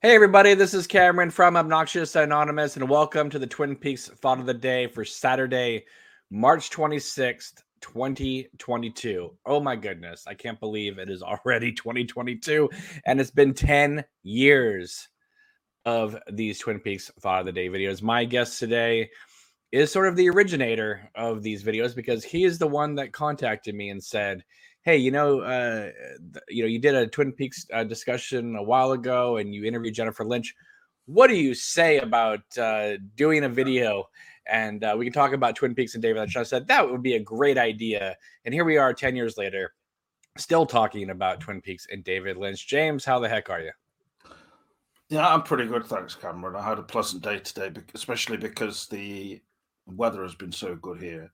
Hey, everybody, this is Cameron from Obnoxious Anonymous, and welcome to the Twin Peaks Thought of the Day for Saturday, March 26th, 2022. Oh my goodness, I can't believe it is already 2022, and it's been 10 years of these Twin Peaks Thought of the Day videos. My guest today is sort of the originator of these videos because he is the one that contacted me and said, hey, you know, uh, you know, you did a Twin Peaks uh, discussion a while ago, and you interviewed Jennifer Lynch. What do you say about uh, doing a video? And uh, we can talk about Twin Peaks and David Lynch. I said that would be a great idea. And here we are, ten years later, still talking about Twin Peaks and David Lynch. James, how the heck are you? Yeah, I'm pretty good, thanks, Cameron. I had a pleasant day today, especially because the weather has been so good here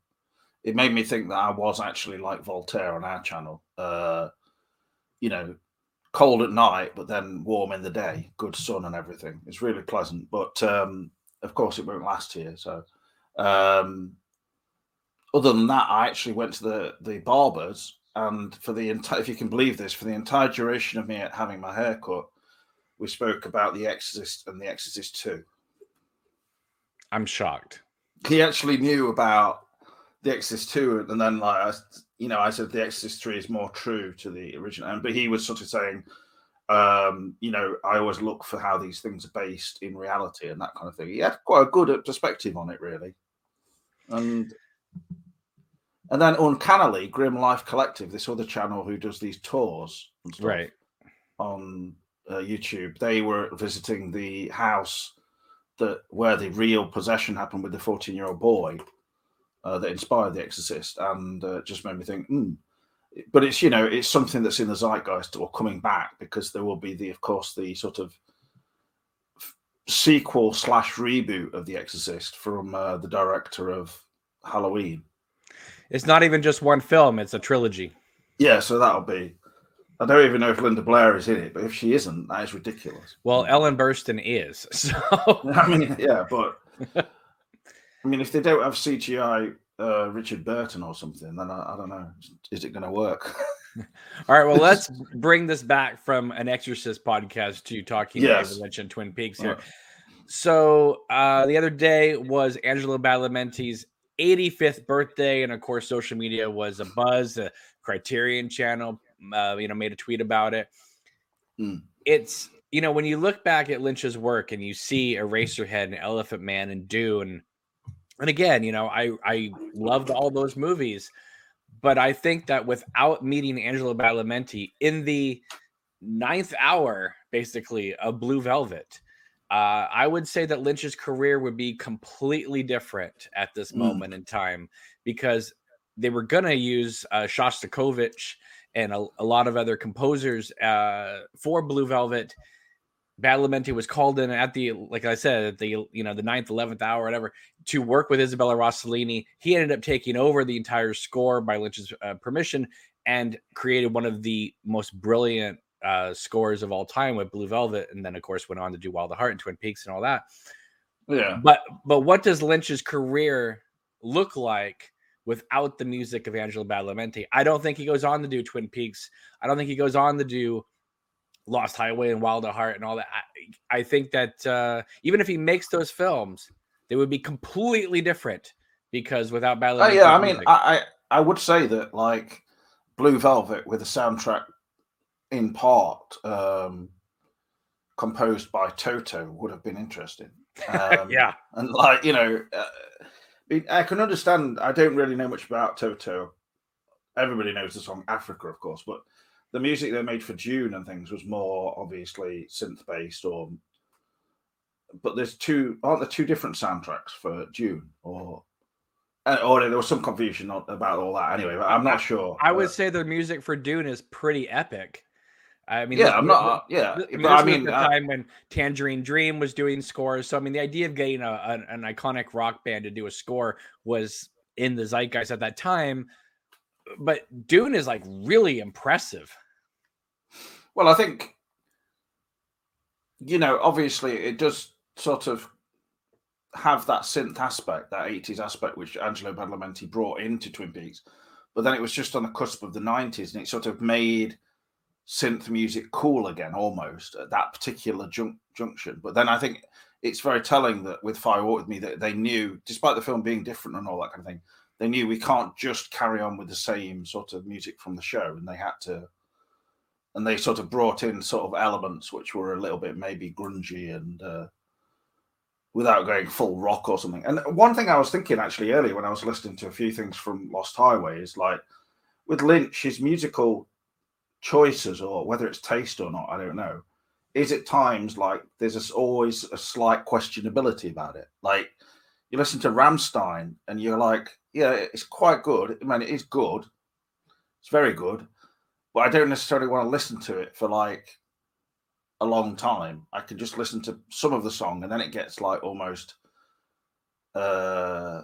it made me think that I was actually like Voltaire on our channel. Uh, you know, cold at night, but then warm in the day, good sun and everything. It's really pleasant. But um, of course, it won't last here. So, um, other than that, I actually went to the the barbers, and for the entire, if you can believe this, for the entire duration of me having my hair cut, we spoke about The Exorcist and The Exorcist Two. I'm shocked. He actually knew about the Exorcist two, and then like I, you know, I said the Exorcist three is more true to the original, and but he was sort of saying, um, you know, I always look for how these things are based in reality and that kind of thing. He had quite a good uh, perspective on it, really, and and then uncannily, Grim Life Collective, this other channel who does these tours, right, on uh, YouTube, they were visiting the house that where the real possession happened with the 14 year old boy uh, that inspired The Exorcist, and uh, just made me think. Mm. But it's you know it's something that's in the zeitgeist or coming back because there will be the of course the sort of sequel slash reboot of The Exorcist from uh, the director of Halloween. It's not even just one film; it's a trilogy. Yeah, so that'll be. I don't even know if Linda Blair is in it, but if she isn't, that is ridiculous. Well, Ellen Burstyn is. So I mean, yeah, but I mean, if they don't have CGI uh, Richard Burton or something, then I, I don't know. Is it going to work? All right. Well, let's bring this back from an Exorcist podcast to talking yes. David Lynch and Twin Peaks here. Right. So uh, the other day was Angelo Badalamenti's 85th birthday, and of course, social media was a buzz. The Criterion Channel, uh, you know, made a tweet about it. Mm. It's you know when you look back at Lynch's work and you see Eraserhead and Elephant Man and Dune and again, you know, I I loved all those movies, but I think that without meeting Angelo Badalamenti in the ninth hour, basically of Blue Velvet, uh, I would say that Lynch's career would be completely different at this mm. moment in time because they were gonna use uh, Shostakovich and a, a, lot of other composers uh, for Blue Velvet Badalamenti was called in at the, like I said, at the you know the ninth, eleventh hour, whatever, to work with Isabella Rossellini. He ended up taking over the entire score by Lynch's uh, permission and created one of the most brilliant uh, scores of all time with Blue Velvet, and then of course went on to do Wild at Heart and Twin Peaks and all that. Yeah. But but what does Lynch's career look like without the music of Angelo Badalamenti? I don't think he goes on to do Twin Peaks. I don't think he goes on to do Lost Highway and Wild at Heart and all that. I, I think that uh, even if he makes those films, they would be completely different because without Ballet. Oh, yeah, I mean, I, I would say that like Blue Velvet with a soundtrack in part um, composed by Toto would have been interesting. Um, yeah, and like you know, uh, I can understand. I don't really know much about Toto. Everybody knows the song Africa, of course, but the music they made for Dune and things was more obviously synth based or but there's two aren't there two different soundtracks for Dune or uh, or there was some confusion about all that anyway but I'm not sure I would say the music for Dune is pretty epic I mean, yeah, I'm not. yeah, I mean, I mean the uh, time when Tangerine Dream was doing scores. So I mean, the idea of getting a, an, an iconic rock band to do a score was in the zeitgeist at that time. But Dune is like really impressive. Well, I think you know, obviously, it does sort of have that synth aspect, that 80s aspect, which Angelo Badalamenti brought into Twin Peaks. But then it was just on the cusp of the 90s, and it sort of made synth music cool again almost at that particular jun- junction. But then I think it's very telling that with Fire Walk with Me that they knew, despite the film being different and all that kind of thing, they knew we can't just carry on with the same sort of music from the show, and they had to. And they sort of brought in sort of elements which were a little bit maybe grungy and uh, without going full rock or something. And one thing I was thinking actually earlier when I was listening to a few things from Lost Highway is like with Lynch, his musical choices or whether it's taste or not, I don't know, is at times like there's always a slight questionability about it. Like you listen to Rammstein and you're like, yeah, it's quite good. I mean, it is good. It's very good. But I don't necessarily want to listen to it for like a long time. I can just listen to some of the song and then it gets like almost uh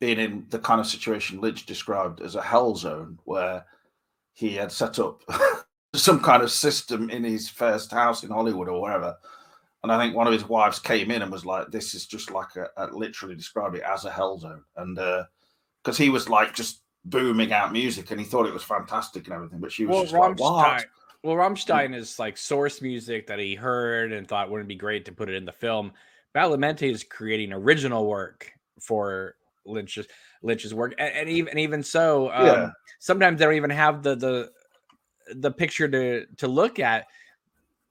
being in the kind of situation Lynch described as a hell zone where he had set up some kind of system in his first house in Hollywood or wherever. And I think one of his wives came in and was like, "This is just like a, a literally described it as a hell zone," and because uh, he was like just booming out music and he thought it was fantastic and everything, but she was well, just Rammstein, like, "What?" Well, Rammstein is like source music that he heard and thought wouldn't be great to put it in the film. Badalamenti is creating original work for Lynch's Lynch's work, and, and even and even so, um, yeah. sometimes they don't even have the the the picture to to look at.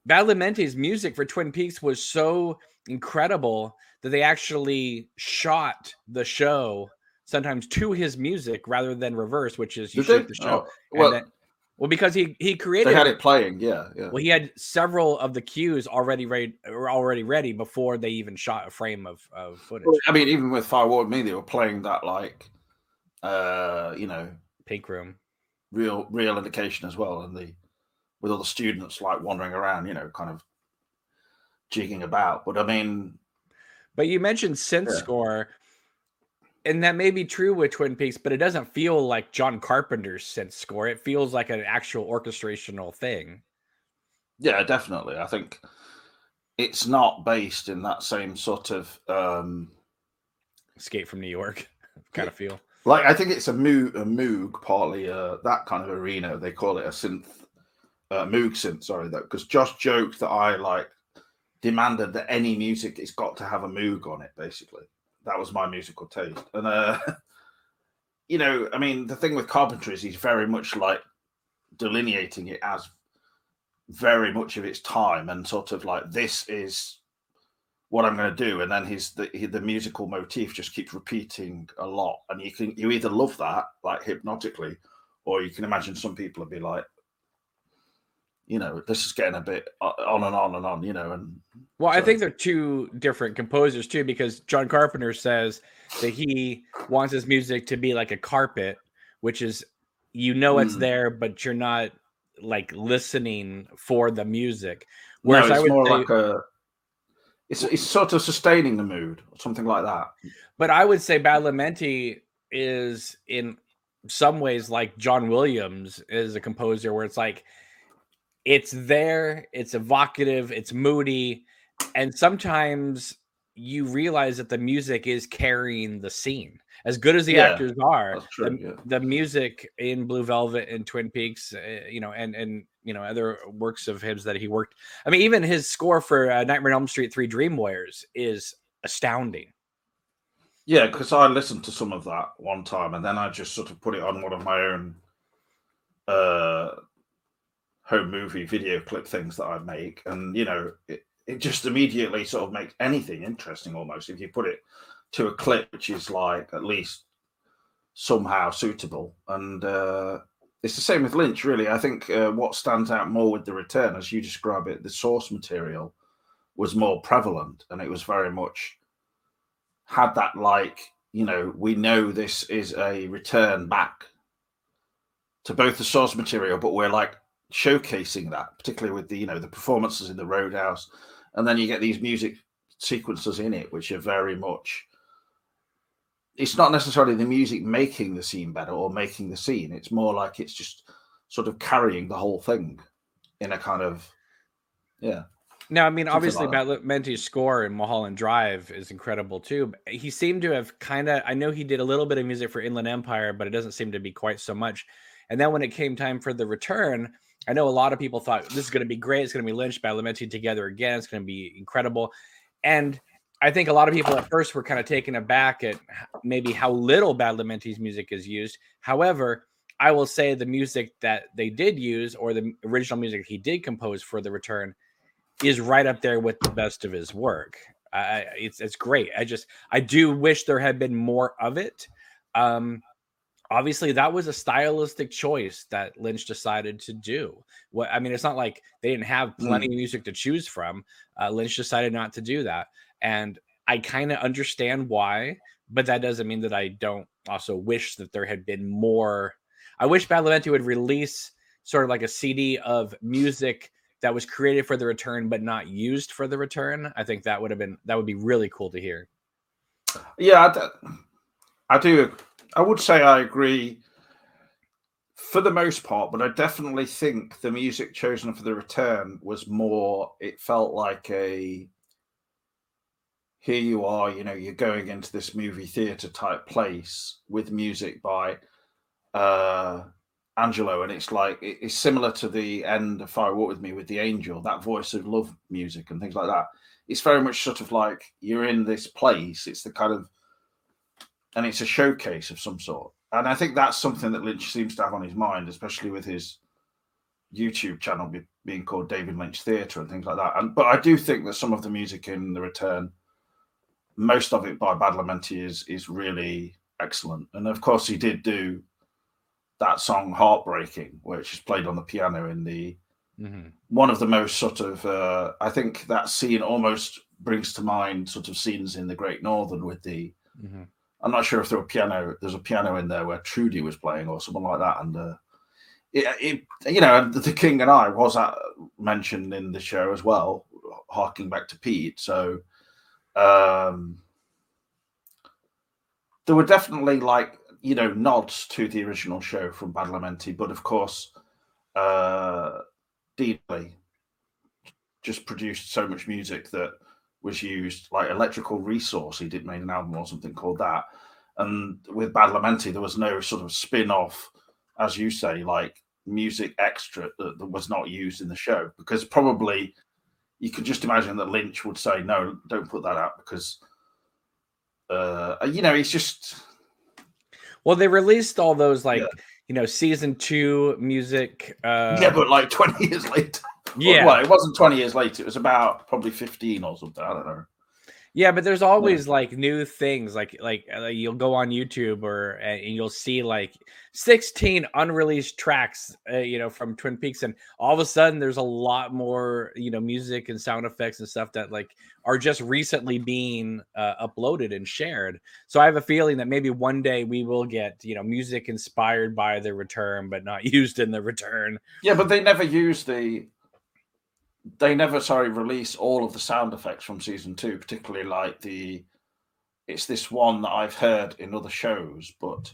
Badalamenti's music for Twin Peaks was so incredible that they actually shot the show sometimes to his music rather than reverse, which is you shoot the show. Oh, well, then, well, because he he created they had it playing, yeah, yeah. Well, he had several of the cues already ready, already ready before they even shot a frame of, of footage. I mean, even with Fire Walk with Me, they were playing that like, uh, you know, pink room, real real indication as well, and the with all the students like wandering around, you know, kind of jigging about. But I mean, but you mentioned synth yeah. score and that may be true with Twin Peaks, but it doesn't feel like John Carpenter's synth score. It feels like an actual orchestrational thing. Yeah, definitely. I think it's not based in that same sort of um escape from New York kind of feel. Like I think it's a moog, a moog partly uh, that kind of arena. They call it a synth, uh, moog synth. Sorry, that because Josh joked that I like demanded that any music it's got to have a moog on it, basically that was my musical taste. And uh, you know, I mean, the thing with Carpenter is he's very much like delineating it as very much of its time and sort of like this is what I'm going to do, and then his the, the musical motif just keeps repeating a lot, and you can you either love that like hypnotically, or you can imagine some people would be like, you know, this is getting a bit uh, on and on and on, you know. And well, so. I think they're two different composers too, because John Carpenter says that he wants his music to be like a carpet, which is you know it's mm. there, but you're not like listening for the music. Whereas no, it's more say, like a it's it's sort of sustaining the mood or something like that. But I would say Badalamenti is in some ways like John Williams is a composer where it's like it's there, it's evocative, it's moody, and sometimes you realize that the music is carrying the scene. As good as the yeah, actors are, true, the, yeah. the, music in Blue Velvet and Twin Peaks, uh, you know, and and you know other works of his that he worked. I mean, even his score for uh, Nightmare on Elm Street Three: Dream Warriors is astounding. Yeah, because I listened to some of that one time, and then I just sort of put it on one of my own uh home movie video clip things that I make, and you know, it, it just immediately sort of makes anything interesting almost if you put it to a clip which is like at least somehow suitable. And uh, it's the same with Lynch, really. I think uh, what stands out more with the return, as you describe it, the source material was more prevalent, and it was very much had that like you know we know this is a return back to both the source material, but we're like showcasing that, particularly with the you know the performances in the Roadhouse, and then you get these music sequences in it which are very much. It's not necessarily the music making the scene better or making the scene. It's more like it's just sort of carrying the whole thing in a kind of yeah. Now, I mean, obviously, like Menti's score in Mulholland Drive is incredible too. He seemed to have kind of, I know he did a little bit of music for Inland Empire, but it doesn't seem to be quite so much. And then when it came time for the return, I know a lot of people thought this is going to be great. It's going to be Lynch, Badalamenti together again. It's going to be incredible. And I think a lot of people at first were kind of taken aback at maybe how little Badalamenti's music is used. However, I will say the music that they did use, or the original music he did compose for the return, is right up there with the best of his work. It's it's great. I just I do wish there had been more of it. Um, obviously, that was a stylistic choice that Lynch decided to do. What I mean, it's not like they didn't have plenty mm. of music to choose from. Uh, Lynch decided not to do that, and I kind of understand why, but that doesn't mean that I don't also wish that there had been more I wish Badalamenti would release sort of like a CD of music that was created for the return but not used for the return. I think that would have been that would be really cool to hear. Yeah, I do. I would say I agree for the most part, but I definitely think the music chosen for the return was more. It felt like a here you are, you know, you're going into this movie theater type place with music by uh, Angelo, and it's like it's similar to the end of Fire Walk with Me with the Angel, that voice of love music and things like that. It's very much sort of like you're in this place. It's the kind of, and it's a showcase of some sort. And I think that's something that Lynch seems to have on his mind, especially with his YouTube channel be, being called David Lynch Theatre and things like that. And but I do think that some of the music in the Return, most of it by Badalamenti is is really excellent. And of course, he did do that song "Heartbreaking," which is played on the piano in the mm-hmm. one of the most sort of. Uh, I think that scene almost brings to mind sort of scenes in The Great Northern with the. Mm-hmm. I'm not sure if there were piano. There's a piano in there where Trudy was playing or something like that, and uh, it, it, you know, the King and I was at, mentioned in the show as well, harking back to Pete. So, um, there were definitely like you know, nods to the original show from Badalamenti, but of course, uh, Deedley just produced so much music that was used, like Electrical Resource. He did make an album or something called that. And with Badalamenti, there was no sort of spin off, as you say, like music extra that, that was not used in the show because probably you could just imagine that Lynch would say, no, don't put that out because, uh, you know, it's just well, they released all those like yeah. you know season two music. Uh, yeah, but like twenty years later. Yeah, well, it wasn't twenty years later. It was about probably fifteen or something. I don't know. Yeah, but there's always yeah. like new things. Like like uh, you'll go on YouTube or and you'll see like 16 unreleased tracks, uh, you know, from Twin Peaks, and all of a sudden there's a lot more, you know, music and sound effects and stuff that like are just recently being uh, uploaded and shared. So I have a feeling that maybe one day we will get, you know, music inspired by the return, but not used in the return. Yeah, but they never use the they never sorry release all of the sound effects from season two, particularly like the it's this one that I've heard in other shows, but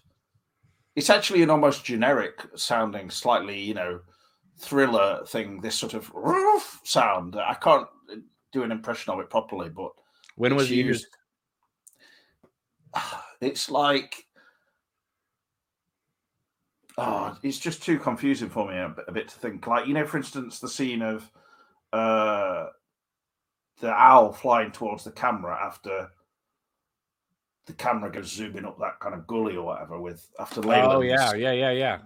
it's actually an almost generic sounding, slightly, you know, thriller thing, this sort of sound. I can't do an impression of it properly, but when was it used? It's like oh, it's just too confusing for me a bit, a bit to think. Like, you know, for instance, the scene of uh, the owl flying towards the camera after the camera goes zooming up that kind of gully or whatever with after Leland. Oh yeah, yeah, yeah, yeah.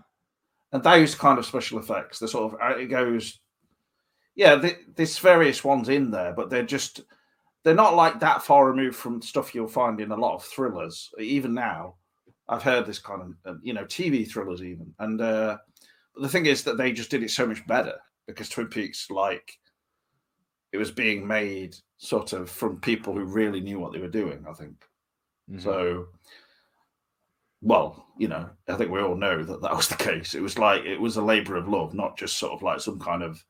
And those kind of special effects, the sort of uh, it goes, yeah, the, there's various ones in there, but they're just they're not like that far removed from stuff you'll find in a lot of thrillers. Even now, I've heard this kind of uh, you know TV thrillers even, and uh, the thing is that they just did it so much better because Twin Peaks like it was being made sort of from people who really knew what they were doing. I think mm-hmm. so. Well, you know, I think we all know that that was the case. It was like it was a labor of love, not just sort of like some kind of,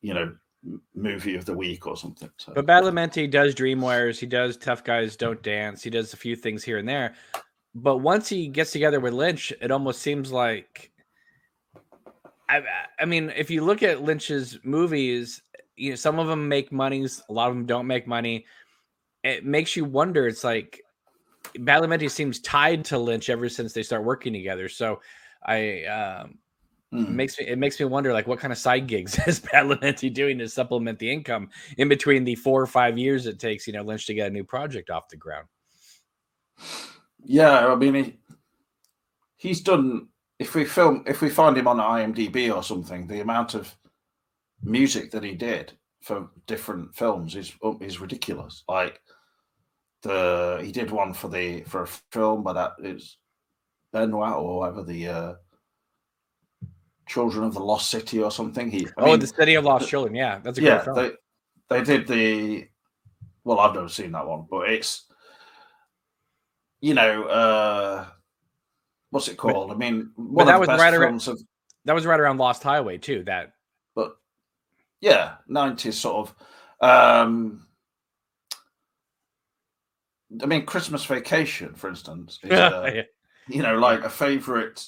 you know, movie of the week or something. So. But Badalamenti does Dream Warriors. He does Tough Guys Don't Dance. He does a few things here and there. But once he gets together with Lynch, it almost seems like. I, I mean, if you look at Lynch's movies, you know some of them make monies a lot of them don't make money it makes you wonder it's like Badalamenti seems tied to Lynch ever since they start working together so I um Mm. It makes me it makes me wonder like what kind of side gigs is Badalamenti doing to supplement the income in between the four or five years it takes, you know, Lynch to get a new project off the ground. Yeah, I mean he, he's done if we film if we find him on IMDb or something, the amount of music that he did for different films is is ridiculous. Like the he did one for the for a film, but that is Benoit or whatever the uh, Children of the Lost City or something. He I oh, mean, the City of Lost Children. Yeah, that's a yeah. They they did the well, I've never seen that one, but it's you know uh what's it called? But, I mean, one that was right around of, that was right around Lost Highway too. That yeah, nineties sort of. um I mean, Christmas Vacation, for instance, is, uh, yeah. you know, like a favorite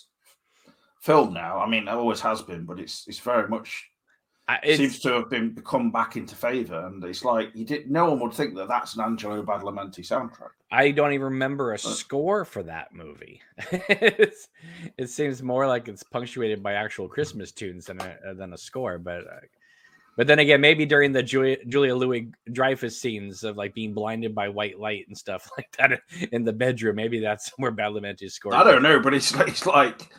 film now. I mean, it always has been, but it's it's very much it seems to have been come back into favor, and it's like you did. No one would think that that's an Angelo Badalamenti soundtrack. I don't even remember a score for that movie. it seems more like it's punctuated by actual Christmas tunes than a than a score. But uh, but then again, maybe during the Julia, Julia Louis Dreyfus scenes of like being blinded by white light and stuff like that in the bedroom, maybe that's where Badalamenti's score. I don't know, but it's like, it's like,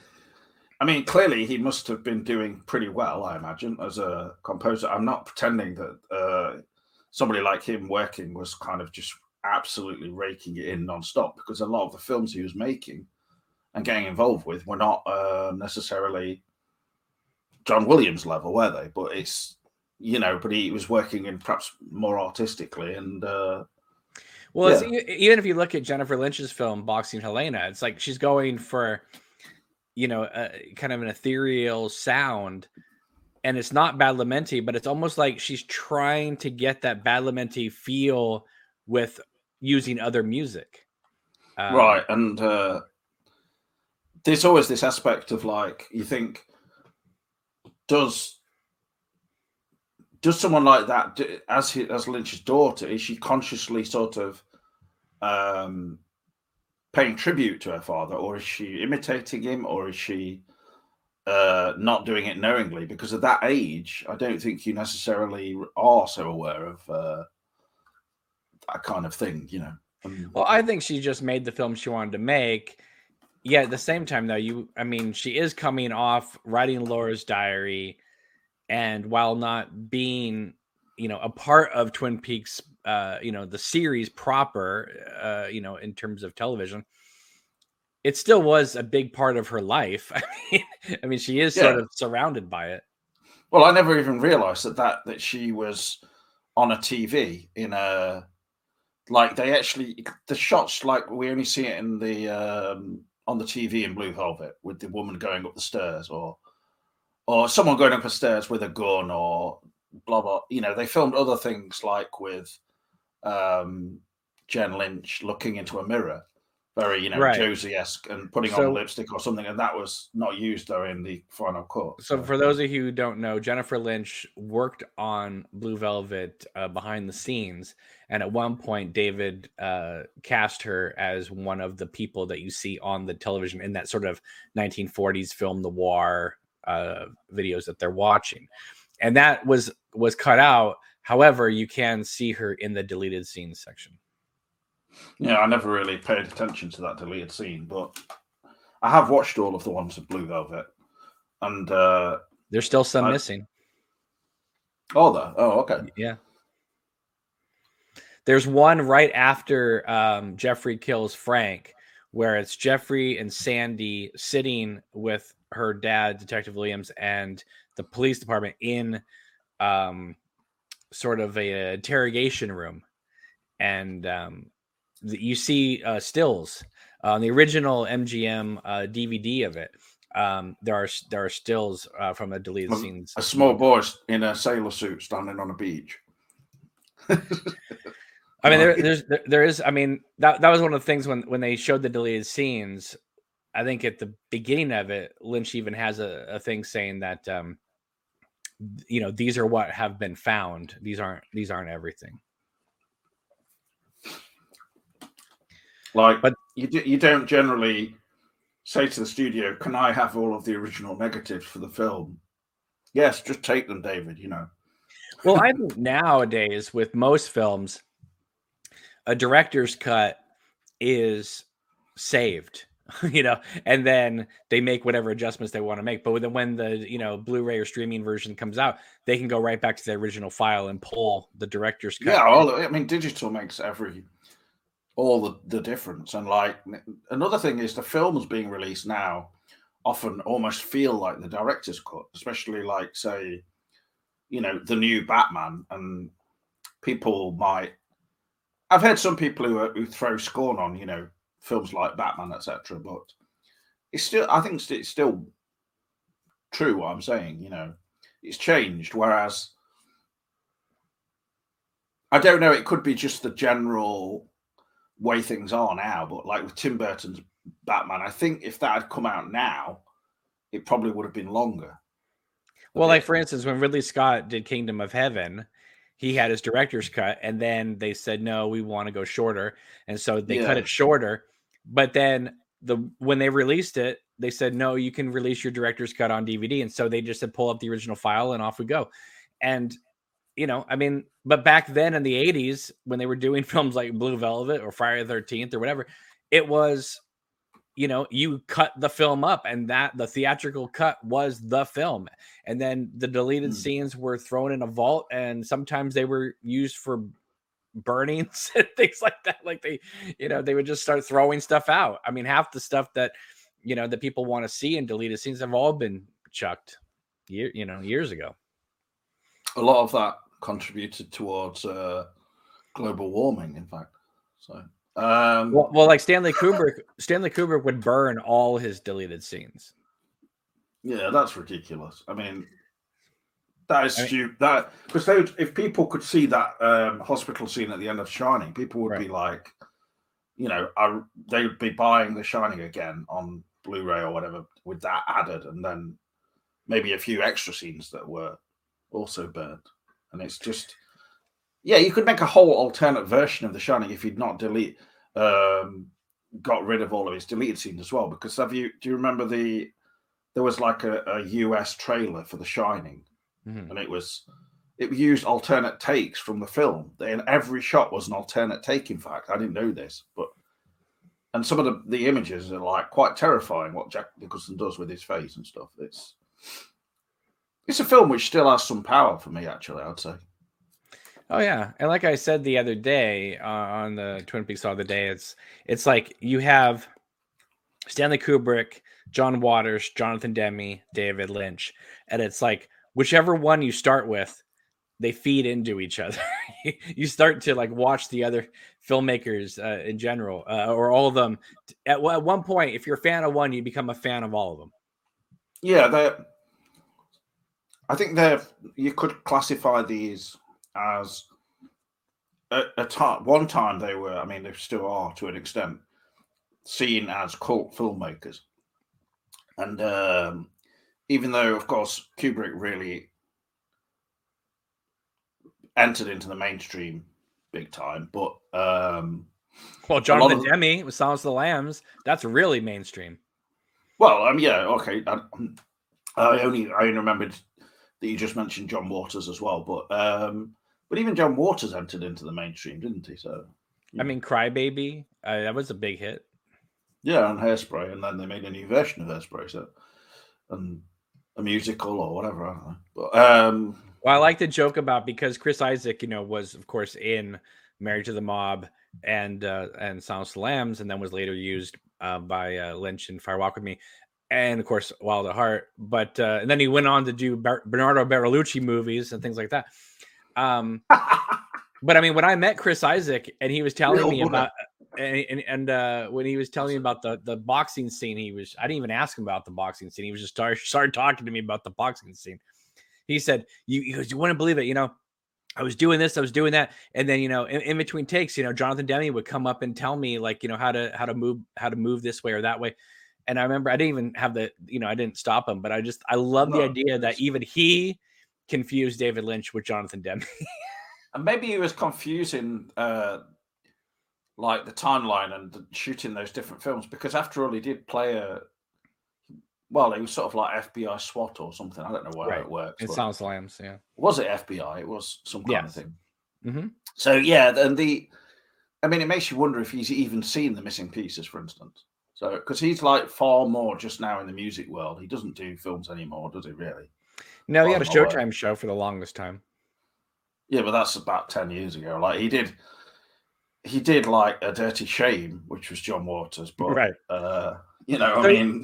I mean, clearly he must have been doing pretty well, I imagine, as a composer. I'm not pretending that uh, somebody like him working was kind of just absolutely raking it in nonstop because a lot of the films he was making and getting involved with were not uh, necessarily John Williams level, were they? But it's you know, but he was working in perhaps more artistically and. Uh, well, yeah. even if you look at Jennifer Lynch's film Boxing Helena, it's like she's going for, you know, a, kind of an ethereal sound, and it's not Badalamenti, but it's almost like she's trying to get that Badalamenti feel with using other music. Um, right, and uh, there's always this aspect of like you think, does does someone like that, as he, as Lynch's daughter, is she consciously sort of um, paying tribute to her father, or is she imitating him, or is she uh, not doing it knowingly? Because at that age, I don't think you necessarily are so aware of uh, that kind of thing, you know. Um, well, I think she just made the film she wanted to make. Yeah, at the same time, though, you, I mean, she is coming off writing Laura's diary and while not being you know a part of twin peaks uh you know the series proper uh you know in terms of television it still was a big part of her life i mean i mean she is yeah. sort of surrounded by it well i never even realized that that that she was on a tv in a like they actually the shots like we only see it in the um on the tv in blue velvet with the woman going up the stairs or or someone going up the stairs with a gun or blah blah. You know, they filmed other things like with um, Jen Lynch looking into a mirror, very you know right. Josie esque, and putting so, on lipstick or something, and that was not used though in the final cut. So, so. for those of you who don't know, Jennifer Lynch worked on Blue Velvet uh, behind the scenes, and at one point, David uh, cast her as one of the people that you see on the television in that sort of 1940s film noir uh, videos that they're watching, and that was was cut out. However, you can see her in the deleted scenes section. Yeah, I never really paid attention to that deleted scene, but I have watched all of the ones of Blue Velvet, and uh, there's still some I... missing. Oh, the Oh, okay. Yeah. There's one right after um, Jeffrey kills Frank, where it's Jeffrey and Sandy sitting with her dad, Detective Williams, and the police department in um, sort of a interrogation room, and um, you see uh, stills on the original MGM uh, DVD of it. Um, there are there are stills uh, from the deleted a, scenes. A small boy in a sailor suit standing on a beach. I mean, there, there's there, there is. I mean, that that was one of the things when when they showed the deleted scenes. I think at the beginning of it, Lynch even has a, a thing saying that um, you know these are what have been found. These aren't these aren't everything. Like, but you do, you don't generally say to the studio, "Can I have all of the original negatives for the film?" Yes, just take them, David. You know. well, I think nowadays with most films, a director's cut is saved you know, and then they make whatever adjustments they want to make. But then when the you know Blu-ray or streaming version comes out, they can go right back to the original file and pull the director's cut. Yeah, all, I mean, digital makes every all the, the difference. And like another thing is the films being released now often almost feel like the director's cut, especially like say, you know, the new Batman, and people might. I've heard some people who, who throw scorn on, you know, films like Batman, etc. But it's still, I think it's still true what I'm saying. You know, it's changed. Whereas I don't know, it could be just the general way things are now. But like with Tim Burton's Batman, I think if that had come out now, it probably would have been longer. Well, like for instance, when Ridley Scott did Kingdom of Heaven, he had his director's cut, and then they said no, we want to go shorter, and so they yeah. cut it shorter. But then the when they released it, they said no, you can release your director's cut on DVD, and so they just said pull up the original file and off we go. And you know, I mean, but back then in the '80s when they were doing films like Blue Velvet or Friday the Thirteenth or whatever, it was you know you cut the film up and that the theatrical cut was the film and then the deleted mm. scenes were thrown in a vault and sometimes they were used for burnings and things like that. Like they, you know, they would just start throwing stuff out. I mean, half the stuff that you know that people want to see in deleted scenes have all been chucked, year, you know, years ago. A lot of that contributed towards uh, global warming, in fact. So, um, well, well, like Stanley Kubrick, Stanley Kubrick would burn all his deleted scenes. Yeah, that's ridiculous. I mean, that is stupid. That because they would, if people could see that um, hospital scene at the end of Shining, people would right. be like, you know, I, they would be buying The Shining again on Blu-ray or whatever with that added, and then maybe a few extra scenes that were also burnt. And it's just, yeah, you could make a whole alternate version of The Shining if you'd not delete, um, got rid of all of his deleted scenes as well. Because have you? Do you remember the? There was like a, a US trailer for The Shining mm-hmm. and it was it used alternate takes from the film. And every shot was an alternate take. In fact, I didn't know this, but and some of the, the images are like quite terrifying. What Jack Nicholson does with his face and stuff. It's it's a film which still has some power for me. Actually, I'd say. Oh yeah, and like I said the other day uh, on the Twin Peaks of the day, it's it's like you have Stanley Kubrick, John Waters, Jonathan Demme, David Lynch, and it's like whichever one you start with, they feed into each other. you start to like watch the other filmmakers uh, in general, uh, or all of them. At, at one point, if you're a fan of one, you become a fan of all of them. Yeah. I think they you could classify these as at a time. One time they were. I mean, they still are to an extent seen as cult filmmakers, and um, even though, of course, Kubrick really entered into the mainstream big time, but um, well, Jonathan of, Demme with Silence of the Lambs, that's really mainstream. Well, um, yeah, okay. I, I only I only remembered that you just mentioned John Waters as well, but um, but even John Waters entered into the mainstream, didn't he? So, I mean, Crybaby, uh, that was a big hit. Yeah, and Hairspray, and then they made a new version of Hairspray. So, and a musical or whatever. I don't know. But um, well, I like to joke about because Chris Isaak, you know, was of course in Married to the Mob and uh, and Silence of the Lambs, and then was later used uh, by uh, Lynch in Fire Walk with Me, and of course Wild at Heart. But uh, and then he went on to do Bar- Bernardo Bertolucci movies and things like that. Um, but I mean, when I met Chris Isaak and he was telling me about and and, and uh, when he was telling me about the the boxing scene, he was I didn't even ask him about the boxing scene. He was just start, started talking to me about the boxing scene. He said, "You he goes, you wouldn't believe it, you know." I was doing this, I was doing that, and then you know, in, in, between takes, you know, Jonathan Demme would come up and tell me like, you know, how to how to move how to move this way or that way. And I remember I didn't even have the, you know, I didn't stop him, but I just I love the idea that even he confused David Lynch with Jonathan Demme. and maybe he was confusing uh like the timeline and shooting those different films because after all he did play a well, it was sort of like FBI SWAT or something. I don't know why right. it works. It sounds lambs, yeah. Was it FBI? It was some kind yes. of thing. Mm-hmm. So yeah, and the, I mean, it makes you wonder if he's even seen the missing pieces, for instance. So because he's like far more just now in the music world. He doesn't do films anymore, does he? Really? No, he had a Showtime show for the longest time. Yeah, but that's about ten years ago. Like he did, he did like a Dirty Shame, which was John Waters, but right. Uh, you know, I mean.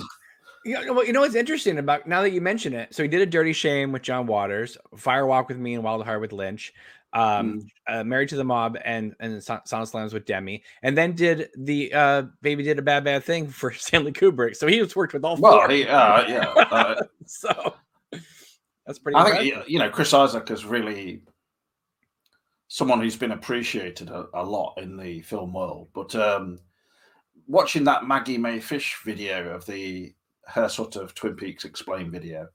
You well, you know what's interesting about now that you mention it. So he did a Dirty Shame with John Waters, Firewalk with Me, and Wild Heart with Lynch, um, mm. uh, Married to the Mob, and and Silence Lambs with Demme, and then did the uh, Baby did a bad bad thing for Stanley Kubrick. So he was worked with all well, four. He, uh, yeah. Uh, so that's pretty. I impressive. think you know Chris Isaak is really someone who's been appreciated a, a lot in the film world, but. um watching that Maggie Mae Fish video of the her sort of Twin Peaks explain video,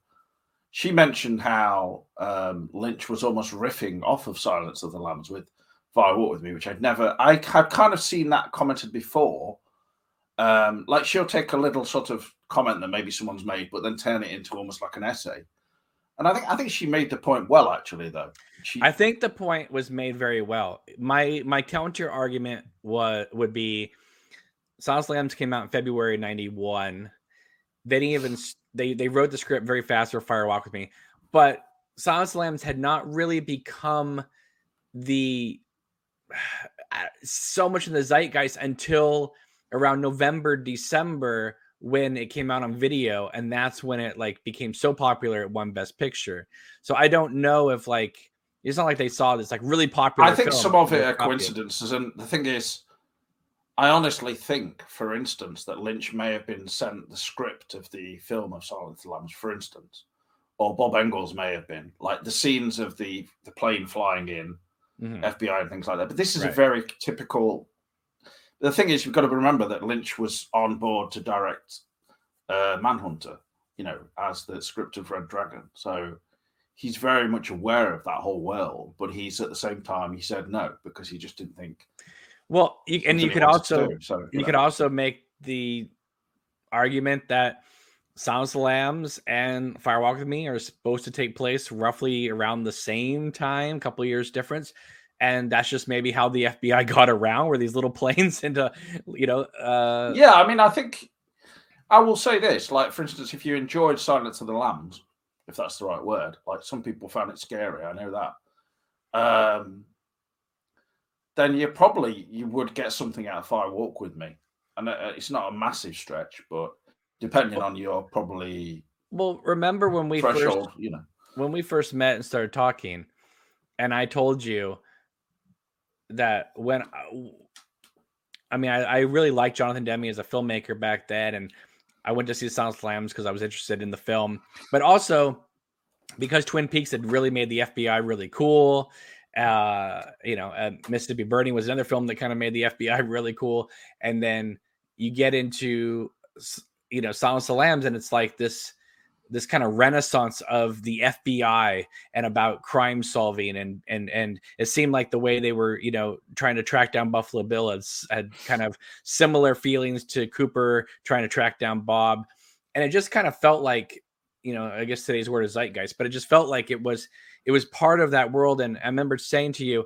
she mentioned how um, Lynch was almost riffing off of Silence of the Lambs with Fire Walk with Me, which I'd never, I had kind of seen that commented before. Um, like she'll take a little sort of comment that maybe someone's made, but then turn it into almost like an essay. And I think I think she made the point well, actually. Though she... I think the point was made very well. My my counter argument was would be, Lambs came out in February '91 they didn't even they they wrote the script very fast for Fire Walk with Me, but Lambs had not really become the uh, so much in the zeitgeist until around November December when it came out on video and that's when it like became so popular it won best picture so i don't know if like it's not like they saw this like really popular i think some of it are coincidences and the thing is I honestly think, for instance, that Lynch may have been sent the script of the film of Silence of the Lambs, for instance, or Bob Engels may have been, like the scenes of the the plane flying in, mm-hmm. FBI and things like that. But this is right. a very typical. The thing is, you've got to remember that Lynch was on board to direct uh, Manhunter, you know, as the script of Red Dragon. So he's very much aware of that whole world, but he's at the same time he said no because he just didn't think well, you, and you could also do, so, you, you know. could also make the argument that Silence of the Lambs and Firewalk with Me are supposed to take place roughly around the same time, couple years difference. And that's just maybe how the FBI got around where these little planes into, you know. Uh... Yeah, I mean, I think I will say this. Like, for instance, if you enjoyed Silence of the Lambs, if that's the right word, like some people found it scary, I know that. Um, then you probably you would get something out of Fire Walk with Me, and uh, it's not a massive stretch, but depending on your probably well, remember when we first, you know, when we first met and started talking, and I told you that when I, I mean, I, I really liked Jonathan Demme as a filmmaker back then, and I went to see Silence Lambs because I was interested in the film, but also because Twin Peaks had really made the FBI really cool uh, you know, uh, Mississippi Burning was another film that kind of made the FBI really cool. And then you get into, you know, Silence of the Lambs, and it's like this this kind of renaissance of the FBI and about crime solving and and and it seemed like the way they were you know trying to track down Buffalo Bill has, had kind of similar feelings to Cooper trying to track down Bob and it just kind of felt like you know I guess today's word is zeitgeist but it just felt like it was it was part of that world. And I remember saying to you,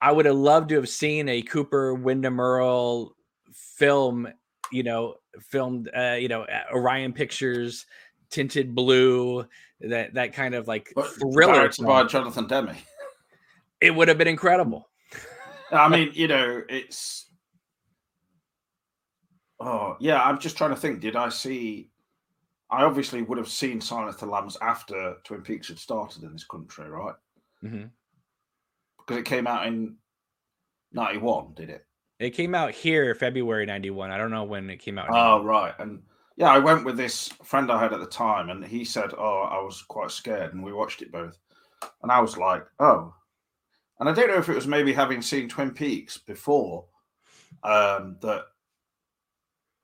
I would have loved to have seen a Cooper Windom Earle film, you know, filmed, uh, you know, Orion Pictures, tinted blue, that that kind of like but thriller by Jonathan Demme. It would have been incredible. I mean, you know, it's oh yeah. I'm just trying to think. Did I see I obviously would have seen Silence of the Lambs after Twin Peaks had started in this country, right? Mm-hmm. Because it came out in '91, did it? It came out here February '91. I don't know when it came out. Oh, right. And yeah, I went with this friend I had at the time, and he said, "Oh, I was quite scared," and we watched it both, and I was like, "Oh," and I don't know if it was maybe having seen Twin Peaks before um, that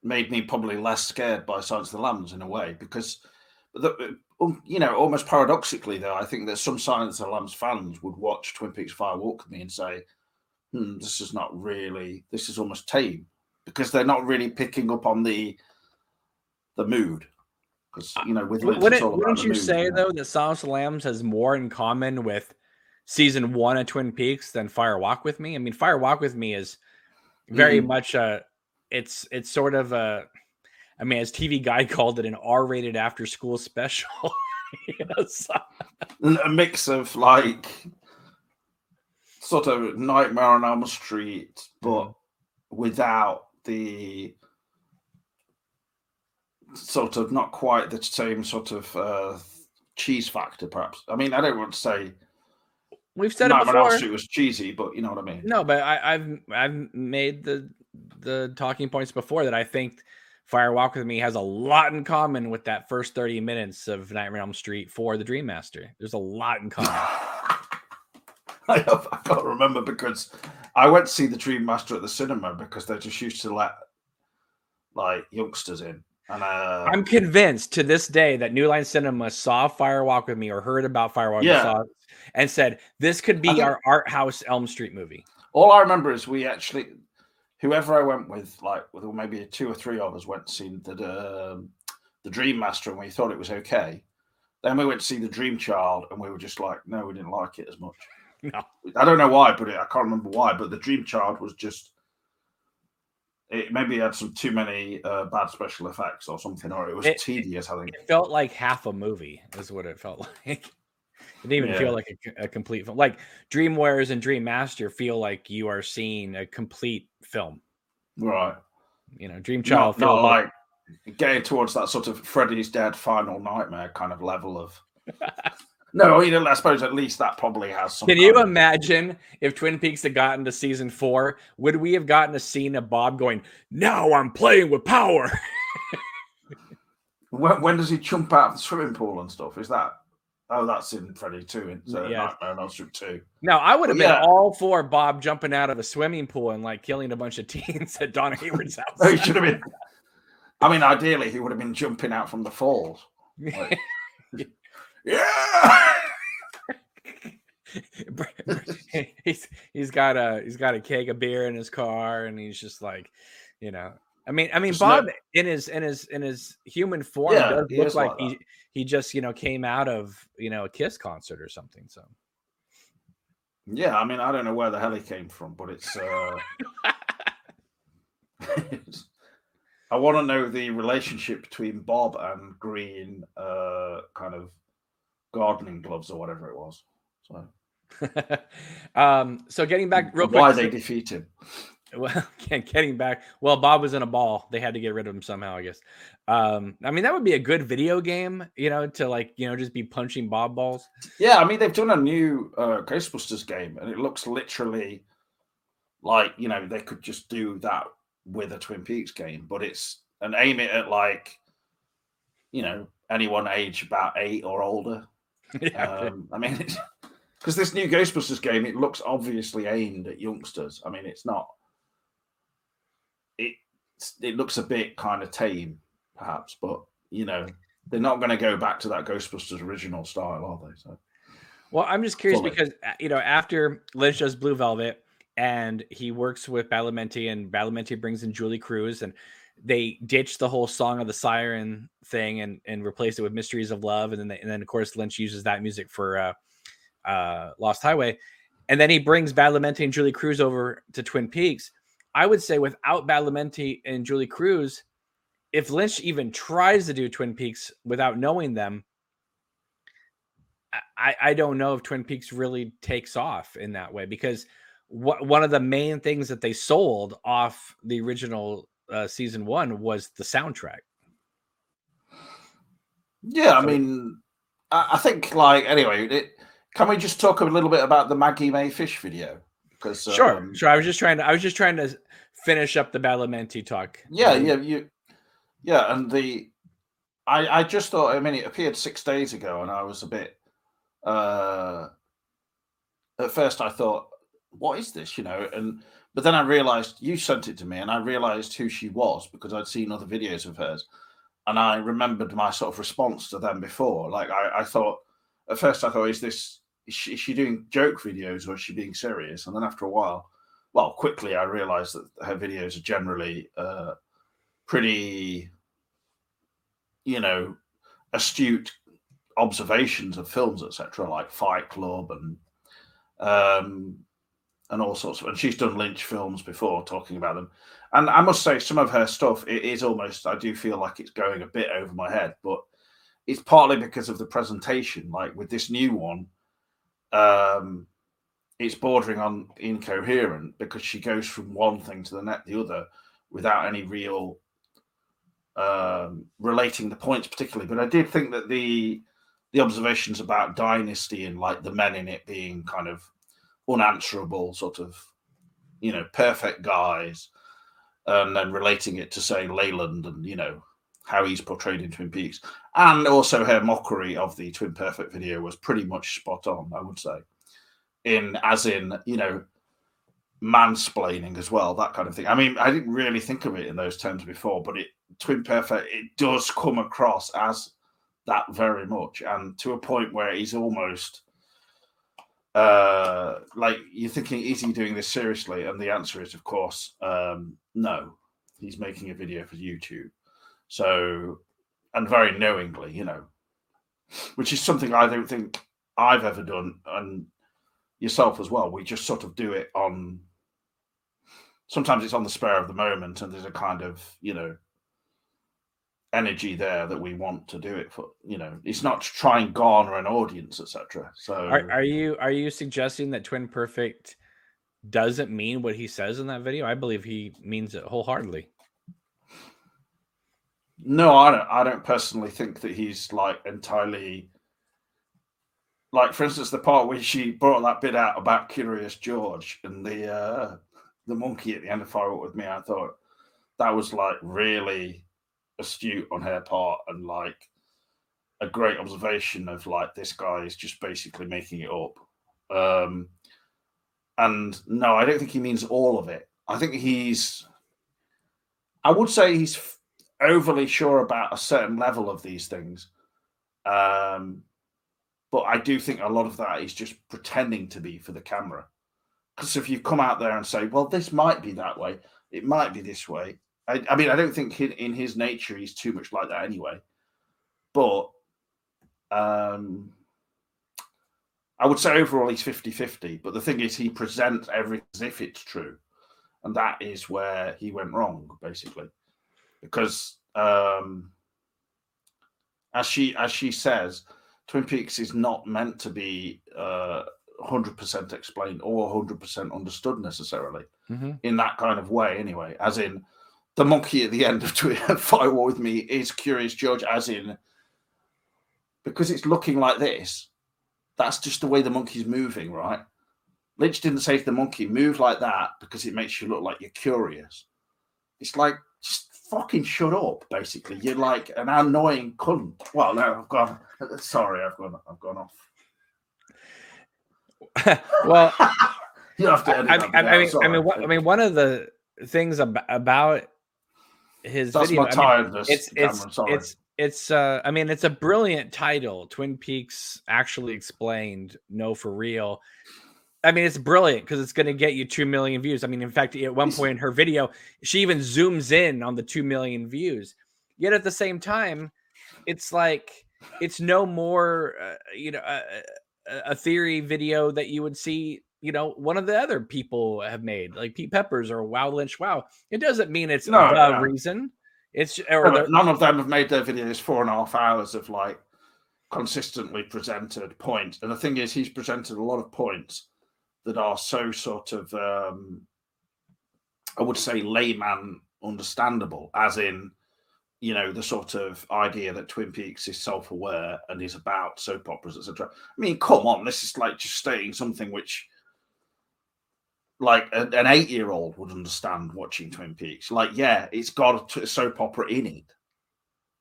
made me probably less scared by Silence of the Lambs in a way because, the, um, you know, almost paradoxically though, I think that some Silence of the Lambs fans would watch Twin Peaks Fire Walk with me and say, "Hmm, this is not really. This is almost tame," because they're not really picking up on the the mood. because you know, with wouldn't, wouldn't you say though that Silence of the Lambs has more in common with season one of Twin Peaks than Fire Walk with Me? I mean, Fire Walk with Me is very mm. much a it's it's sort of a I mean, as TV Guide called it, an R-rated after-school special. you know, so. A mix of like sort of Nightmare on Elm Street, but mm. without the sort of not quite the same sort of uh, cheese factor, perhaps. I mean, I don't want to say we've said Nightmare it before. Street was cheesy, but you know what I mean. No, but I, I've I've made the the talking points before that I think Fire Walk with Me has a lot in common with that first 30 minutes of Nightmare on Elm Street for the Dream Master. There's a lot in common. I, have, I can't remember because I went to see the Dream Master at the cinema because they just used to let like youngsters in. And uh, I'm convinced to this day that New Line Cinema saw Fire Walk with Me or heard about Fire Walk yeah. and said this could be our art house Elm Street movie. All I remember is we actually whoever I went with, like with maybe two or three of us, went to see the um, the Dream Master, and we thought it was okay. Then we went to see the Dream Child, and we were just like, no, we didn't like it as much. No, I don't know why, but it, I can't remember why. But the Dream Child was just it maybe had some too many uh, bad special effects or something, or it was it, tedious. I think it felt like half a movie, is what it felt like. It didn't even yeah. feel like a, a, complete film. Like Dream Warriors and Dream Master feel like you are seeing a complete film. Right. You know, Dream Child. Not, not like, like getting towards that sort of Freddy's Dead Final Nightmare kind of level of. no, you know, I suppose at least that probably has some. Can you imagine if Twin Peaks had gotten to season four? Would we have gotten a scene of Bob going, "Now I'm playing with power"? when, when does he jump out of the swimming pool and stuff? Is that Oh, that's in Freddy too. So yeah. Nightmare on Elm Street two. No, I would have been yeah. all for Bob jumping out of a swimming pool and like killing a bunch of teens at Donna Hayward's house. no, he should have been. I mean, ideally, he would have been jumping out from the falls. Like, yeah. he's he's got a he's got a keg of beer in his car, and he's just like, you know, I mean, I mean, just Bob in his in his in his human form yeah, does look like, he he just you know came out of you know a Kiss concert or something. So yeah, I mean, I don't know where the hell he came from, but it's. uh I want to know the relationship between Bob and Green, uh, kind of gardening gloves or whatever it was. So, um, so getting back real quick, why they defeat him? well, getting back. Well, Bob was in a ball. They had to get rid of him somehow, I guess. Um, I mean, that would be a good video game, you know, to like, you know, just be punching Bob balls. Yeah, I mean, they've done a new uh, Ghostbusters game, and it looks literally like you know they could just do that with a Twin Peaks game, but it's and aim it at like, you know, anyone age about eight or older. yeah. Um, I mean, because this new Ghostbusters game, it looks obviously aimed at youngsters. I mean, it's not it it looks a bit kind of tame, perhaps, but you know, they're not going to go back to that Ghostbusters original style, are they? So, well, I'm just curious Fully. because uh, you know, after Lynch does Blue Velvet and he works with Badalamenti, and Badalamenti brings in Julee Cruise and they ditch the whole song of the siren thing and and replace it with Mysteries of Love, and then they, and then of course Lynch uses that music for uh, uh, Lost Highway, and then he brings Badalamenti and Julee Cruise over to Twin Peaks. I would say without Badalamenti and Julee Cruise if Lynch even tries to do Twin Peaks without knowing them, I, I don't know if Twin Peaks really takes off in that way because one of the main things that they sold off the original uh, season one was the soundtrack. Yeah, I mean, I, I think like anyway, it, can we just talk a little bit about the Maggie Mae Fish video? Because sure, um, sure. I was just trying to I was just trying to finish up the Badalamenti talk. Yeah, um, yeah, you, yeah, and the, I, I just thought. I mean, it appeared six days ago, and I was a bit. uh At first, I thought, "What is this?" You know, and but then I realized you sent it to me, and I realized who she was because I'd seen other videos of hers, and I remembered my sort of response to them before. Like I, I thought at first, I thought, "Is this?" Is she, is she doing joke videos or is she being serious? And then after a while, well, quickly I realized that her videos are generally uh, pretty, you know, astute observations of films, etc., like Fight Club and um, and all sorts of. And she's done Lynch films before, talking about them. And I must say, some of her stuff it is almost. I do feel like it's going a bit over my head, but it's partly because of the presentation. Like with this new one, um, it's bordering on incoherent because she goes from one thing to the net the other without any real um, relating the points particularly. But I did think that the the observations about dynasty and like the men in it being kind of unanswerable, sort of you know perfect guys, and then relating it to say Leland and you know how he's portrayed in Twin Peaks, and also her mockery of the Twin Perfect video was pretty much spot on, I would say. In as in, you know, mansplaining as well, that kind of thing. I mean, I didn't really think of it in those terms before, but it Twin Perfect it does come across as that very much, and to a point where he's almost uh like you're thinking, is he doing this seriously? And the answer is, of course, um, no. He's making a video for YouTube. So, and very knowingly, you know, which is something I don't think I've ever done, and yourself as well. We just sort of do it on. Sometimes it's on the spur of the moment, and there's a kind of you know energy there that we want to do it for. You know, it's not to try and garner an audience, etc. So, are, are you are you suggesting that Twin Perfect doesn't mean what he says in that video? I believe he means it wholeheartedly. No, I don't. I don't personally think that he's like entirely like, for instance, the part where she brought that bit out about Curious George and the uh, the monkey at the end of Fire with Me. I thought that was like really astute on her part and like a great observation of like this guy is just basically making it up. Um, and no, I don't think he means all of it. I think he's, I would say he's overly sure about a certain level of these things. Um, but I do think a lot of that is just pretending to be for the camera. Because if you come out there and say, well, this might be that way, it might be this way. I, I mean, I don't think in his nature he's too much like that anyway. But um, I would say overall he's 50 50. But the thing is, he presents everything as if it's true. And that is where he went wrong, basically because um, as she as she says, Twin Peaks is not meant to be uh, 100% explained or 100% understood necessarily mm-hmm. in that kind of way, anyway. As in, the monkey at the end of "Fire Fire Walk with Me is Curious George, as in, because it's looking like this, that's just the way the monkey's moving, right? Lynch didn't say to the monkey, move like that because it makes you look like you're curious. It's like, just fucking shut up. Basically, you're like an annoying cunt. Well, no, I've gone. Sorry, I've gone. I've gone off. well, you have to. I, I, I mean, I mean, what, I mean, one of the things ab- about his That's video, I mean, it's it's it's it's uh i mean it's a brilliant title twin peaks actually explained no for real I mean, it's brilliant because it's going to get you 2 million views. I mean, in fact, at one point in her video, she even zooms in on the 2 million views. Yet at the same time, it's like, it's no more, uh, you know, a, a, theory video that you would see, you know, one of the other people have made, like Pete Peppers or Wow Lynch Wow. It doesn't mean it's no, the no. reason. It's or no, none of them have made their videos four and a half hours of like consistently presented points. And the thing is, he's presented a lot of points that are so sort of um, I would say layman understandable, as in you know the sort of idea that Twin Peaks is self-aware and is about soap operas, etc. I mean, come on, this is like just stating something which like an eight-year-old would understand watching Twin Peaks. Like, yeah, it's got a soap opera in it.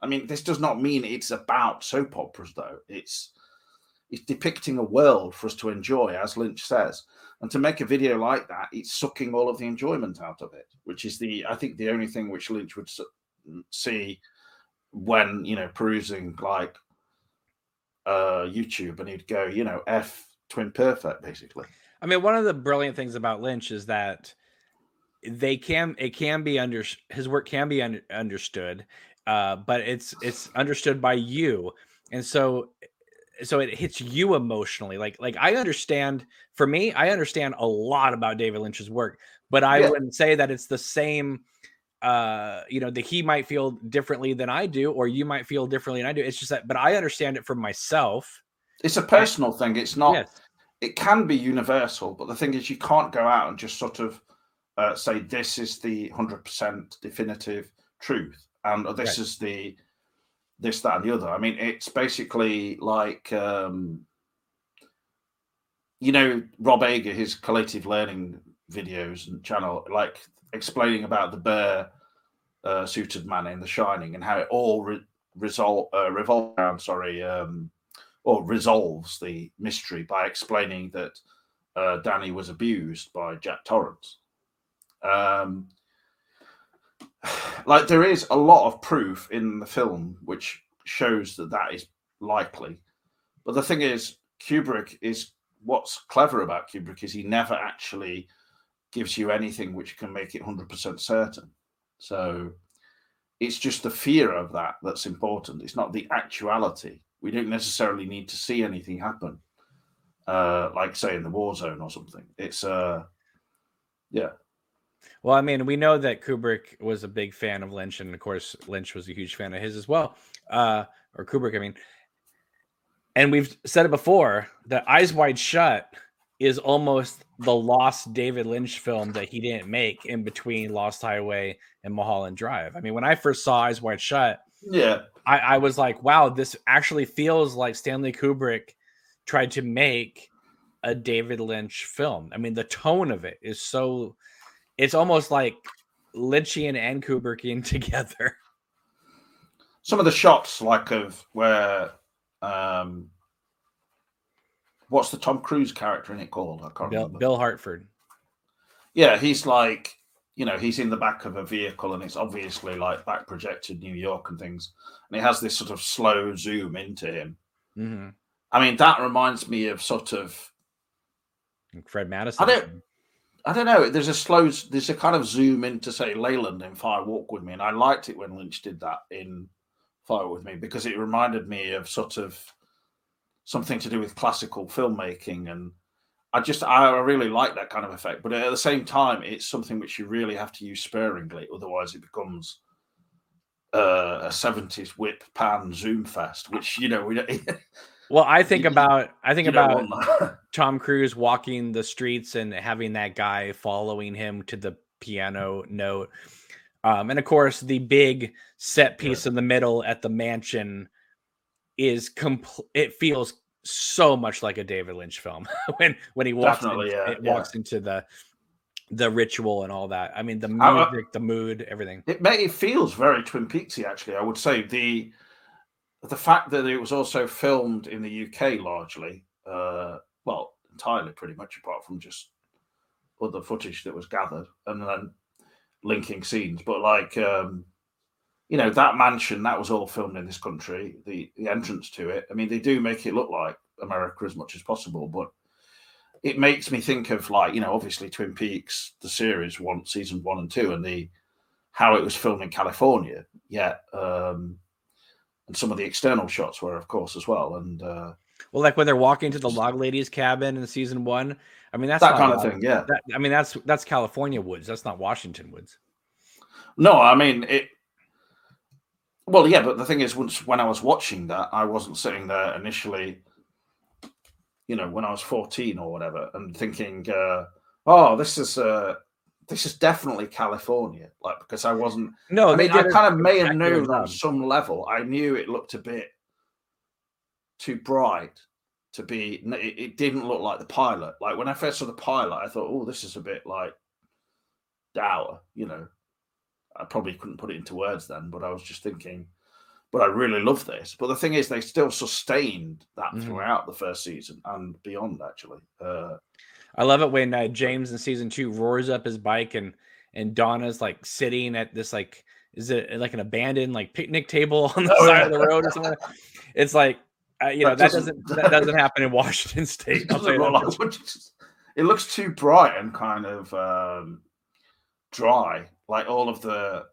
I mean, this does not mean it's about soap operas, though. It's it's depicting a world for us to enjoy, as Lynch says. And to make a video like that, it's sucking all of the enjoyment out of it, which is the, I think, the only thing which Lynch would see when, you know, perusing like uh, YouTube and he'd go, you know, F Twin Perfect, basically. I mean, one of the brilliant things about Lynch is that they can, it can be under, his work can be un, understood uh, but it's it's understood by you, and so so it hits you emotionally. Like like I understand. For me, I understand a lot about David Lynch's work, but I yeah. wouldn't say that it's the same. Uh, you know, that he might feel differently than I do, or you might feel differently than I do. It's just that, but I understand it for myself. It's a personal thing. It's not. Yes. It can be universal, but the thing is, you can't go out and just sort of uh, say this is the hundred percent definitive truth, and this right. is the this, that, and the other. I mean, it's basically like um, you know Rob Ager, his Collative Learning videos and channel, like explaining about the bear uh, suited man in The Shining and how it all re- result uh, revolves around, sorry, um, or resolves the mystery by explaining that uh, Danny was abused by Jack Torrance. Um, like there is a lot of proof in the film which shows that that is likely, but the thing is, Kubrick is what's clever about Kubrick is he never actually gives you anything which can make it 100% certain. So it's just the fear of that that's important. It's not the actuality. We don't necessarily need to see anything happen, uh, like say in the war zone or something. It's uh, yeah. Well, I mean, we know that Kubrick was a big fan of Lynch, and of course, Lynch was a huge fan of his as well, uh, or Kubrick. I mean, and we've said it before that Eyes Wide Shut is almost the lost David Lynch film that he didn't make in between Lost Highway and Mulholland Drive. I mean, when I first saw Eyes Wide Shut, yeah, I, I was like, wow, this actually feels like Stanley Kubrick tried to make a David Lynch film. I mean, the tone of it is so it's almost like Lynchian and Kubrickian together. Some of the shots, like of where um, what's the Tom Cruise character in it called? I can't Bill, remember. Bill Harford. Yeah, he's like, you know, he's in the back of a vehicle and it's obviously like back projected New York and things. And it has this sort of slow zoom into him. Mm-hmm. I mean, that reminds me of sort of Fred Madison. I don't, I don't know. There's a slow, there's a kind of zoom into say Leland in Fire Walk with Me, and I liked it when Lynch did that in Fire with Me because it reminded me of sort of something to do with classical filmmaking and I just I really like that kind of effect, but at the same time, it's something which you really have to use sparingly, otherwise it becomes uh, a seventies whip pan zoom fest, which you know we. well, I think about I think about Tom Cruise walking the streets and having that guy following him to the piano note, um, and of course the big set piece yeah. in the middle at the mansion is complete. It feels so much like a David Lynch film when when he walks in, yeah, yeah. walks into the the ritual and all that. I mean, the music, the mood, everything. It may, it feels very Twin Peaksy. Actually, I would say the the fact that it was also filmed in the UK largely, uh, well, entirely pretty much, apart from just other footage that was gathered and then linking scenes. But like um, you know that mansion that was all filmed in this country the the entrance to it i mean they do make it look like america as much as possible but it makes me think of like you know obviously twin peaks the series one season one and two and the how it was filmed in california yeah um and some of the external shots were of course as well and uh well like when they're walking to the log lady's cabin in season one i mean that's that kind of thing yeah. that, i mean that's that's california woods that's not washington woods. No i mean it well, yeah, but the thing is, once when I was watching that, I wasn't sitting there initially, you know, when I was fourteen or whatever, and thinking, uh, "Oh, this is uh, this is definitely California." Like because I wasn't. No, I mean, I kind of may have known some level. I knew it looked a bit too bright to be. It, it didn't look like the pilot. Like when I first saw the pilot, I thought, "Oh, this is a bit like dour," you know. I probably couldn't put it into words then, but I was just thinking, but I really love this. But the thing is, they still sustained that mm-hmm. throughout the first season and beyond, actually. Uh, I love it when uh, James in season two roars up his bike and and Donna's like sitting at this like is it like an abandoned like picnic table on the oh, side yeah. of the road or something? It's like uh, you know that, that doesn't, doesn't that doesn't happen in Washington State. it looks too bright and kind of um, dry like all of the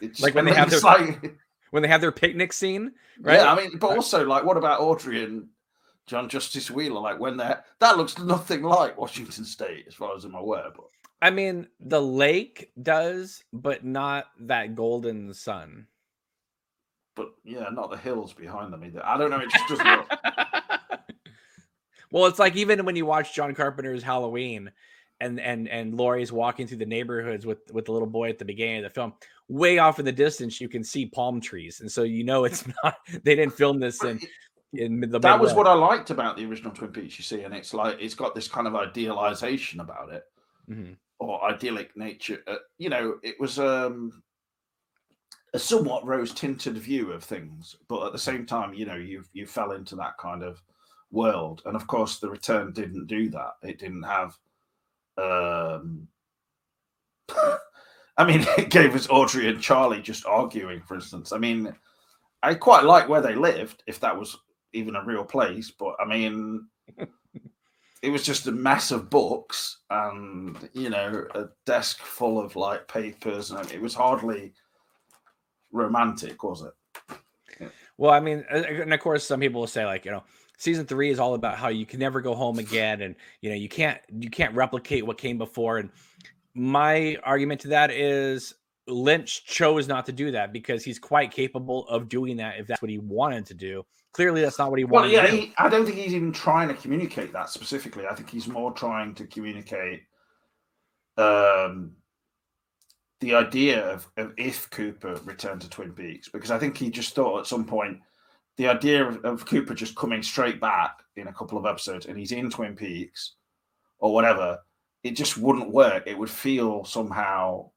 It's like when they have their like, when they have their picnic scene, right? Yeah, I mean, but also like, what about Audrey and John Justice Wheeler? Like when they're that looks nothing like Washington State, as far as I'm aware. But I mean, the lake does, but not that golden sun. But yeah, not the hills behind them either. I don't know. It just doesn't look. well, it's like even when you watch John Carpenter's Halloween, and and and Laurie's walking through the neighborhoods with with the little boy at the beginning of the film. Way off in the distance, you can see palm trees, and so you know it's not. They didn't film this in in the. That was what I liked about the original Twin Peaks. You see, and it's like it's got this kind of idealization about it, mm-hmm. or idyllic nature. Uh, you know, it was um a somewhat rose tinted view of things, but at the same time, you know, you you fell into that kind of world, and of course, the return didn't do that. It didn't have um, I mean, it gave us Audrey and Charlie just arguing, for instance. I mean, I quite like where they lived, if that was even a real place, but I mean, it was just a mess of books and, you know, a desk full of like papers, and it was hardly romantic, was it? Well, I mean, and of course, some people will say, like, you know, season three is all about how you can never go home again and you know you can't you can't replicate what came before. And my argument to that is lynch chose not to do that because he's quite capable of doing that if that's what he wanted to do. Clearly that's not what he wanted well yeah he, i don't think he's even trying to communicate that specifically. I think he's more trying to communicate um the idea of, of if cooper returned to twin peaks because i think he just thought at some point the idea of, of, Cooper just coming straight back in a couple of episodes and he's in Twin Peaks or whatever, it just wouldn't work. It would feel somehow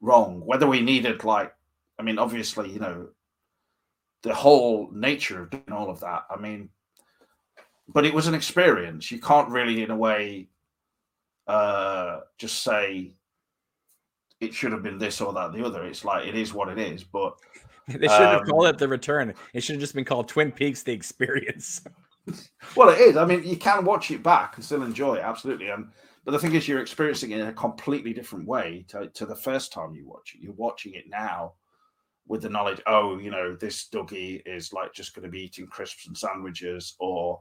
wrong. Whether we needed like, I mean, obviously, you know, the whole nature of doing all of that. I mean, but it was an experience. You can't really, in a way, uh, just say it should have been this or that, the other. It's like it is what it is. But they should have um, called it the return. It should have just been called Twin Peaks: The Experience. well, it is. I mean, you can watch it back and still enjoy it, absolutely. And but the thing is, you're experiencing it in a completely different way to, to the first time you watch it. You're watching it now with the knowledge, oh, you know, this Dougie is like just going to be eating crisps and sandwiches, or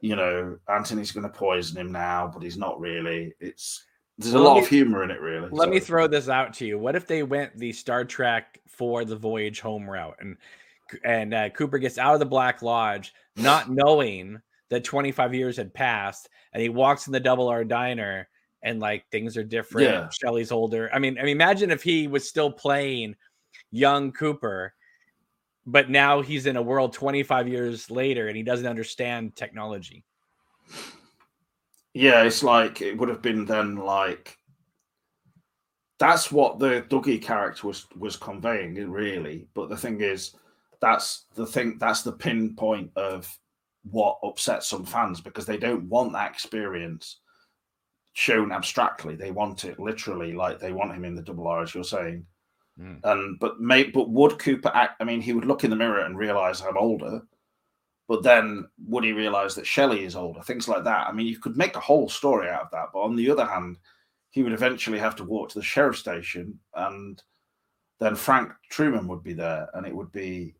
you know, Anthony's going to poison him now, but he's not really. It's there's a lot me, of humor in it, really. Let so. me throw this out to you. What if they went the Star Trek for the voyage home route, and and uh, Cooper gets out of the Black Lodge, not knowing that 25 years had passed, and he walks in the Double R Diner, and like things are different. Yeah. Shelly's older. I mean, I mean, imagine if he was still playing young Cooper, but now he's in a world 25 years later, and he doesn't understand technology. Yeah, it's like it would have been then like that's what the Dougie character was was conveying, really. But the thing is, that's the thing. That's the pinpoint of what upsets some fans because they don't want that experience shown abstractly. They want it literally, like they want him in the double R, as you're saying. Mm. And but may but would Cooper act? I mean, he would look in the mirror and realize I'm older. But then would he realize that Shelley is older? Things like that. I mean, you could make a whole story out of that. But on the other hand, he would eventually have to walk to the sheriff station and then Frank Truman would be there and it would be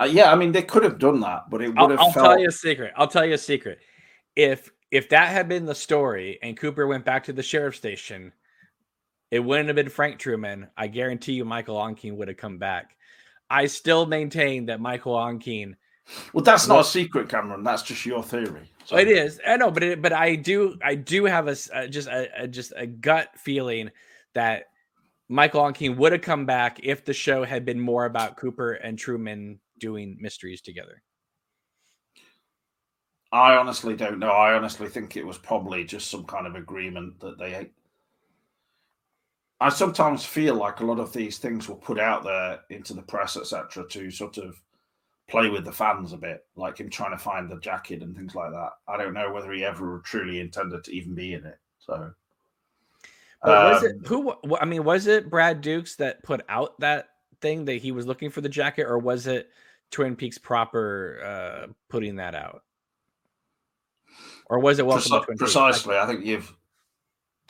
uh, yeah, I mean they could have done that, but it would have. I'll, felt... tell you a secret. I'll tell you a secret. If if that had been the story and Cooper went back to the sheriff station, it wouldn't have been Frank Truman. I guarantee you, Michael Ontkean would have come back. I still maintain that Michael Ontkean. Well, that's not a secret, Cameron. That's just your theory. So. It is. I know, but it, but I do I do have a, a just a, a, just a gut feeling that Michael Ontkean would have come back if the show had been more about Cooper and Truman doing mysteries together. I honestly don't know. I honestly think it was probably just some kind of agreement that they I sometimes feel like a lot of these things were put out there into the press, etc., to sort of play with the fans a bit, like him trying to find the jacket and things like that. I don't know whether he ever truly intended to even be in it. So, but was um, it who? I mean, was it Brad Dukes that put out that thing that he was looking for the jacket, or was it Twin Peaks proper uh, putting that out, or was it Welcome Preci- Precisely, I think you've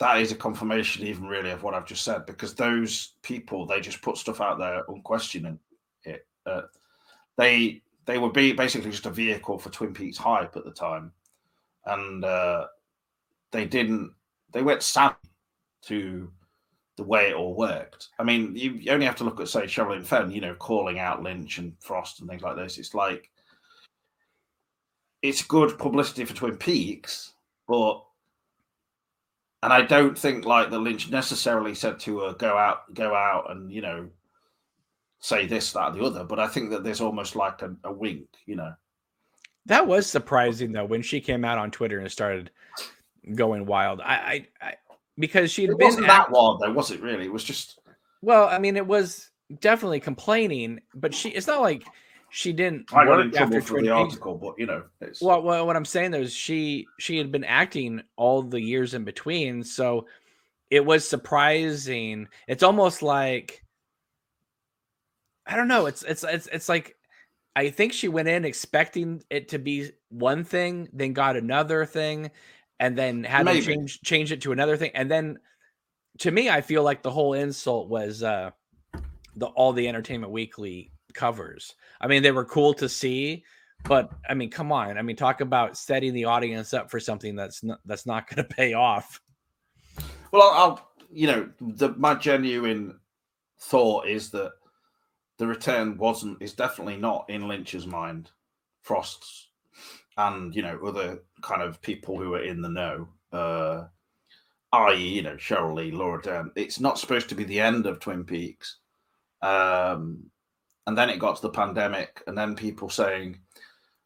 that is a confirmation, even really, of what I've just said, because those people they just put stuff out there unquestioning it. Uh, they they were be basically just a vehicle for Twin Peaks hype at the time, and uh, they didn't. They went savvy to the way it all worked. I mean, you, you only have to look at say Sherilyn Fenn, you know, calling out Lynch and Frost and things like this. It's like it's good publicity for Twin Peaks, but and I don't think like the Lynch necessarily said to her go out, go out, and you know say this, that, the other. But I think that there's almost like a, a wink, you know. That was surprising though when she came out on Twitter and started going wild. I, I, I because she had it been wasn't that wild though, was it? Really, it was just. Well, I mean, it was definitely complaining, but she. It's not like she didn't. I got in trouble for the article, but you know. Well, well, what I'm saying though is she she had been acting all the years in between, so it was surprising. It's almost like I don't know. It's it's it's it's like I think she went in expecting it to be one thing, then got another thing, and then had Maybe. to change change it to another thing. And then to me, I feel like the whole insult was uh the all the entertainment weekly covers. I mean, they were cool to see, but I mean, come on. I mean, talk about setting the audience up for something that's not that's not going to pay off. Well, I'll, I'll you know, the my genuine thought is that the return wasn't is definitely not in Lynch's mind. Frost's and you know other kind of people who are in the know, uh, i.e., you know Sheryl Lee, Laura Dern. It's not supposed to be the end of Twin Peaks, um, and then it got to the pandemic, and then people saying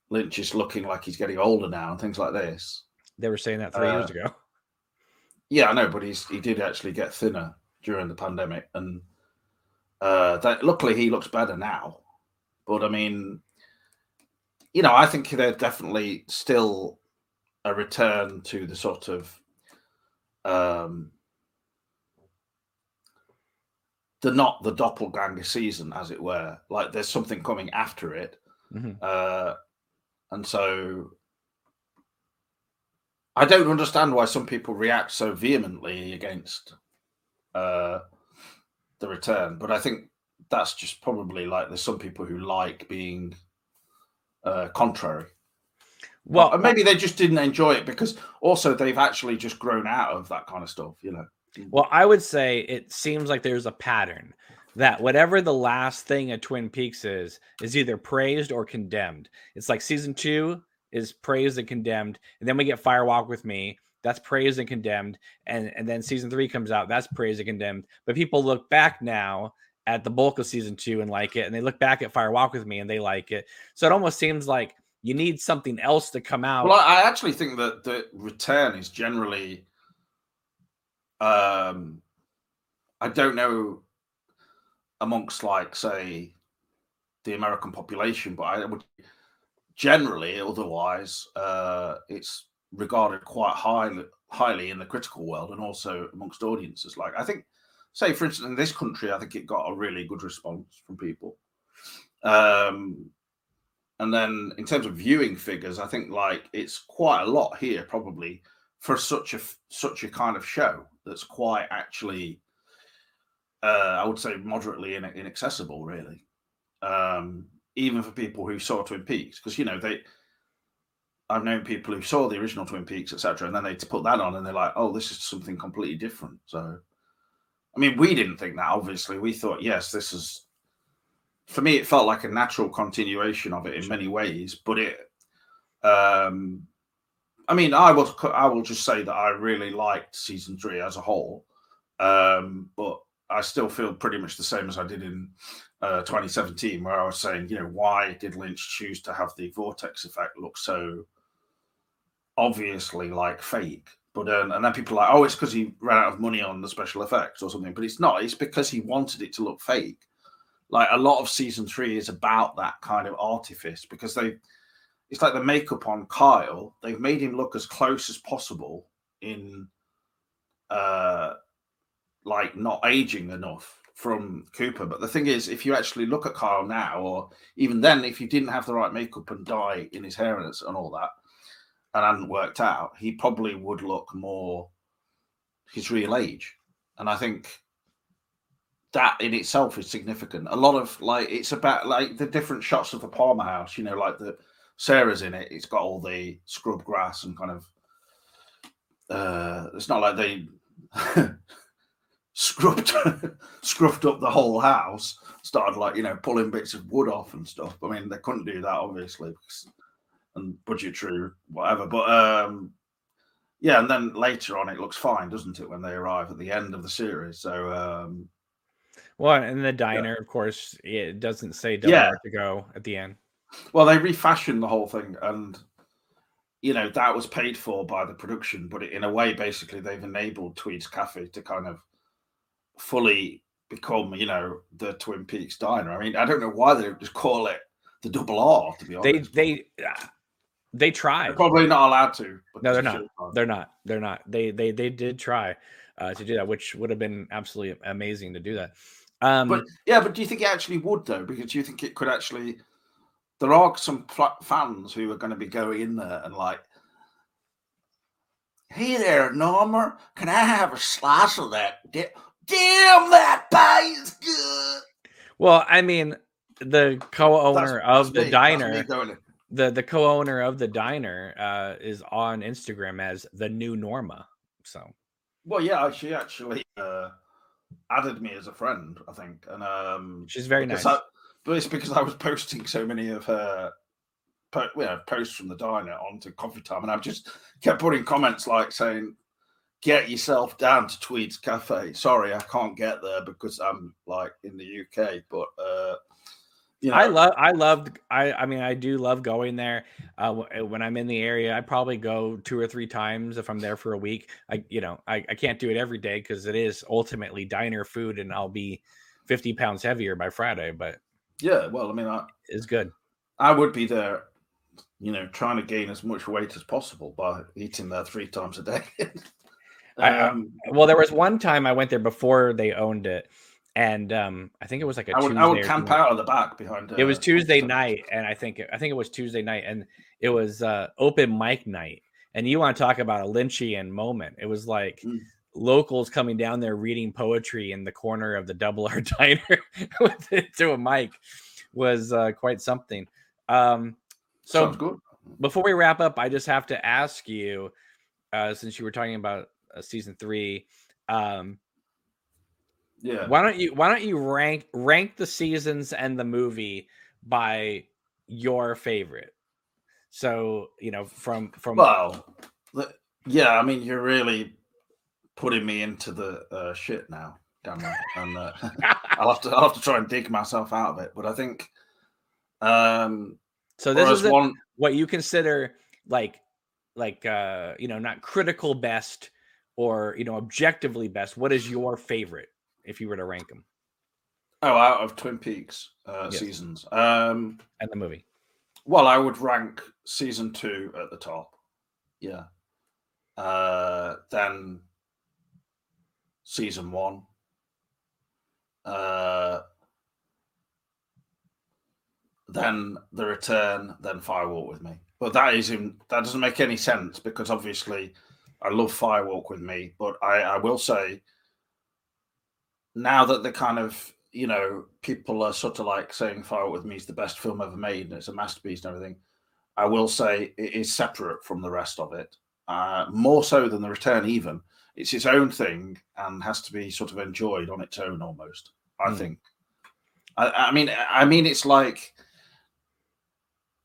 Lynch is looking like he's getting older now, and things like this. They were saying that three uh, years ago. Yeah, I know, but he's he did actually get thinner during the pandemic, and uh, that, luckily, he looks better now. But I mean, you know, I think they're definitely still a return to the sort of um, the not the doppelganger season, as it were. Like there's something coming after it, mm-hmm. uh, and so I don't understand why some people react so vehemently against uh, the return. But I think that's just probably like there's some people who like being uh, contrary. Well, well, maybe they just didn't enjoy it because also they've actually just grown out of that kind of stuff, you know. Well, I would say it seems like there's a pattern that whatever the last thing at Twin Peaks is, is either praised or condemned. It's like season two is praised and condemned, and then we get Fire Walk with Me, that's praised and condemned and and then season three comes out that's praised and condemned. But people look back now at the bulk of season two and like it and they look back at fire walk with me and they like it. So it almost seems like you need something else to come out. Well i actually think that the return is generally um i don't know amongst like say the american population but i would generally otherwise uh it's regarded quite highly highly in the critical world and also amongst audiences. Like I think, say for instance, in this country, I think it got a really good response from people. Um, and then in terms of viewing figures, I think like it's quite a lot here probably for such a such a kind of show that's quite actually, uh, I would say, moderately inaccessible, really. Um, even for people who saw Twin Peaks, because you know they I've known people who saw the original Twin Peaks, etc., and then they put that on and they're like, "Oh, this is something completely different." So, I mean, we didn't think that. Obviously, we thought, "Yes, this is." For me, it felt like a natural continuation of it in many ways, but it. Um, I mean, I will. I will just say that I really liked season three as a whole, um, but I still feel pretty much the same as I did in uh, 2017, where I was saying, you know, why did Lynch choose to have the vortex effect look so obviously like fake. But um, and then people are like, oh, it's because he ran out of money on the special effects or something. But it's not. It's because he wanted it to look fake. Like a lot of season three is about that kind of artifice because they, it's like the makeup on Kyle. They've made him look as close as possible in, uh, like not aging enough from Cooper. But the thing is, if you actually look at Kyle now, or even then, if you didn't have the right makeup and dye in his hair and, and all that, and hadn't worked out, he probably would look more his real age, and I think that in itself is significant. A lot of like it's about like the different shots of the Palmer house. You know, like the Sarah's in it. It's got all the scrub grass and kind of. Uh, it's not like they scrubbed scrubbed up the whole house. Started like you know pulling bits of wood off and stuff. I mean, they couldn't do that obviously, because, and budgetary whatever. But um, yeah, and then later on, it looks fine, doesn't it, when they arrive at the end of the series? So um, well, and the diner, yeah. of course, it doesn't say Del yeah. to go at the end. Well, they refashioned the whole thing, and you know that was paid for by the production, but in a way, basically, they've enabled Twede's Cafe to kind of fully become, you know, the Twin Peaks diner. I mean, I don't know why they just call it the Double R. To be honest, they they uh, they tried. They're probably not allowed to. No, they're not. They're not. They're not. They they they did try uh, to do that, which would have been absolutely amazing to do that. Um, but yeah, but do you think it actually would though? Because do you think it could actually? There are some fans who are going to be going in there and like, "Hey there, Norma, can I have a slice of that? Damn, that pie is good." Well, I mean, the co-owner that's, of that's the me. diner, the the co-owner of the diner, uh, is on Instagram as the new Norma. So, well, yeah, she actually. Uh, added me as a friend, I think, and um, she's very nice. I, but it's because I was posting so many of her po- posts from the diner onto Coffee Time, and I've just kept putting comments like saying, "Get yourself down to Twede's Cafe." Sorry, I can't get there because I'm like in the UK, but uh, you know, I love, I loved, I, I mean, I do love going there. Uh, eh, when I'm in the area, I probably go two or three times if I'm there for a week. I, you know, I, I can't do it every day because it is ultimately diner food, and I'll be 50 pounds heavier by Friday. But yeah, well, I mean, I, it's good. I would be there, you know, trying to gain as much weight as possible by eating there three times a day. um, I, well, there was one time I went there before they owned it and um, I think it was like a I would, Tuesday I would camp out of the back behind. Uh, it was Tuesday night, and I think I think it was Tuesday night, and it was uh, open mic night. And you want to talk about a Lynchian moment? It was like mm. Locals coming down there reading poetry in the corner of the Double R Diner to a mic was uh, quite something. Um, so before we wrap up, I just have to ask you, uh, since you were talking about uh, season three. Um, yeah. Why don't you why don't you rank rank the seasons and the movie by your favorite? So, you know, from from Well, yeah, I mean you're really putting me into the uh, shit now, Cameron. and uh, I'll have to I'll have to try and dig myself out of it, but I think um so this is one what you consider like like uh you know not critical best or you know objectively best what is your favorite if you were to rank them? Oh, out of Twin Peaks uh, yes. seasons, um, and the movie. Well, I would rank season two at the top. Yeah. Uh, then season one. Uh, then the return, then Fire Walk with Me. But that is in that doesn't make any sense because obviously I love Fire Walk with Me, but I, I will say now that the kind of you know people are sort of like saying Fire with Me is the best film ever made and it's a masterpiece and everything, I will say it is separate from the rest of it, uh, more so than The Return. Even it's its own thing and has to be sort of enjoyed on its own almost. I mm. think. I, I mean, I mean, it's like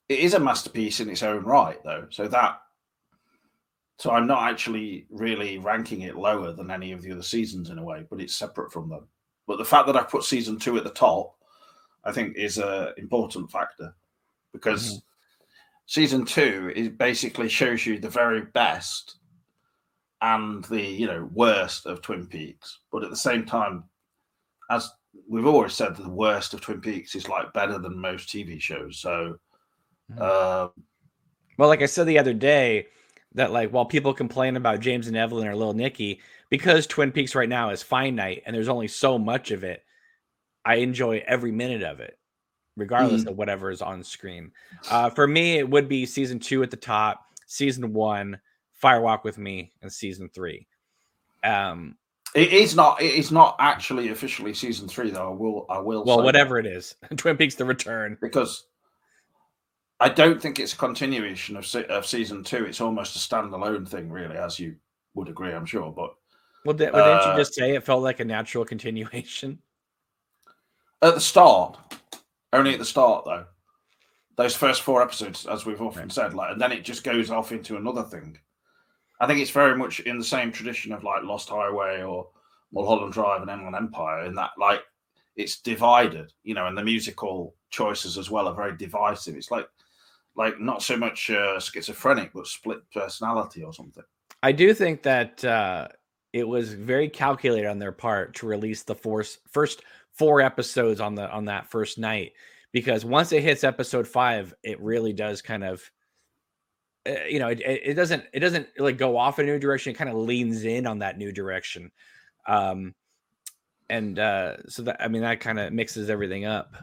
it is a masterpiece in its own right, though. So that so I'm not actually really ranking it lower than any of the other seasons in a way, but it's separate from them. But the fact that I put season two at the top, I think, is an important factor because mm-hmm. season two is basically shows you the very best and the you know worst of Twin Peaks, but at the same time, as we've always said, the worst of Twin Peaks is like better than most TV shows. So, mm-hmm. uh, well, like I said the other day that like while people complain about James and Evelyn or Little Nicky, because Twin Peaks right now is finite and there's only so much of it, I enjoy every minute of it, regardless mm. of whatever is on screen. Uh, for me, it would be season two at the top, season one, Fire Walk with Me, and season three. Um, it is not. It is not actually officially season three, though. I will. I will. Well, whatever that. it is, Twin Peaks: The Return, because I don't think it's a continuation of of season two. It's almost a standalone thing, really, as you would agree, I'm sure. But well, did, well, didn't you uh, just say it felt like a natural continuation at the start? Only at the start, though. Those first four episodes, as we've often right. said, like, and then it just goes off into another thing. I think it's very much in the same tradition of like Lost Highway or Mulholland Drive and Inland Empire, in that like it's divided, you know, and the musical choices as well are very divisive. It's like like not so much uh, schizophrenic, but split personality or something. I do think that uh, it was very calculated on their part to release the force, first four episodes on the on that first night because once it hits episode five, it really does kind of uh, you know it, it doesn't it doesn't like go off in a new direction. It kind of leans in on that new direction. Um and uh so that i mean that kind of mixes everything up.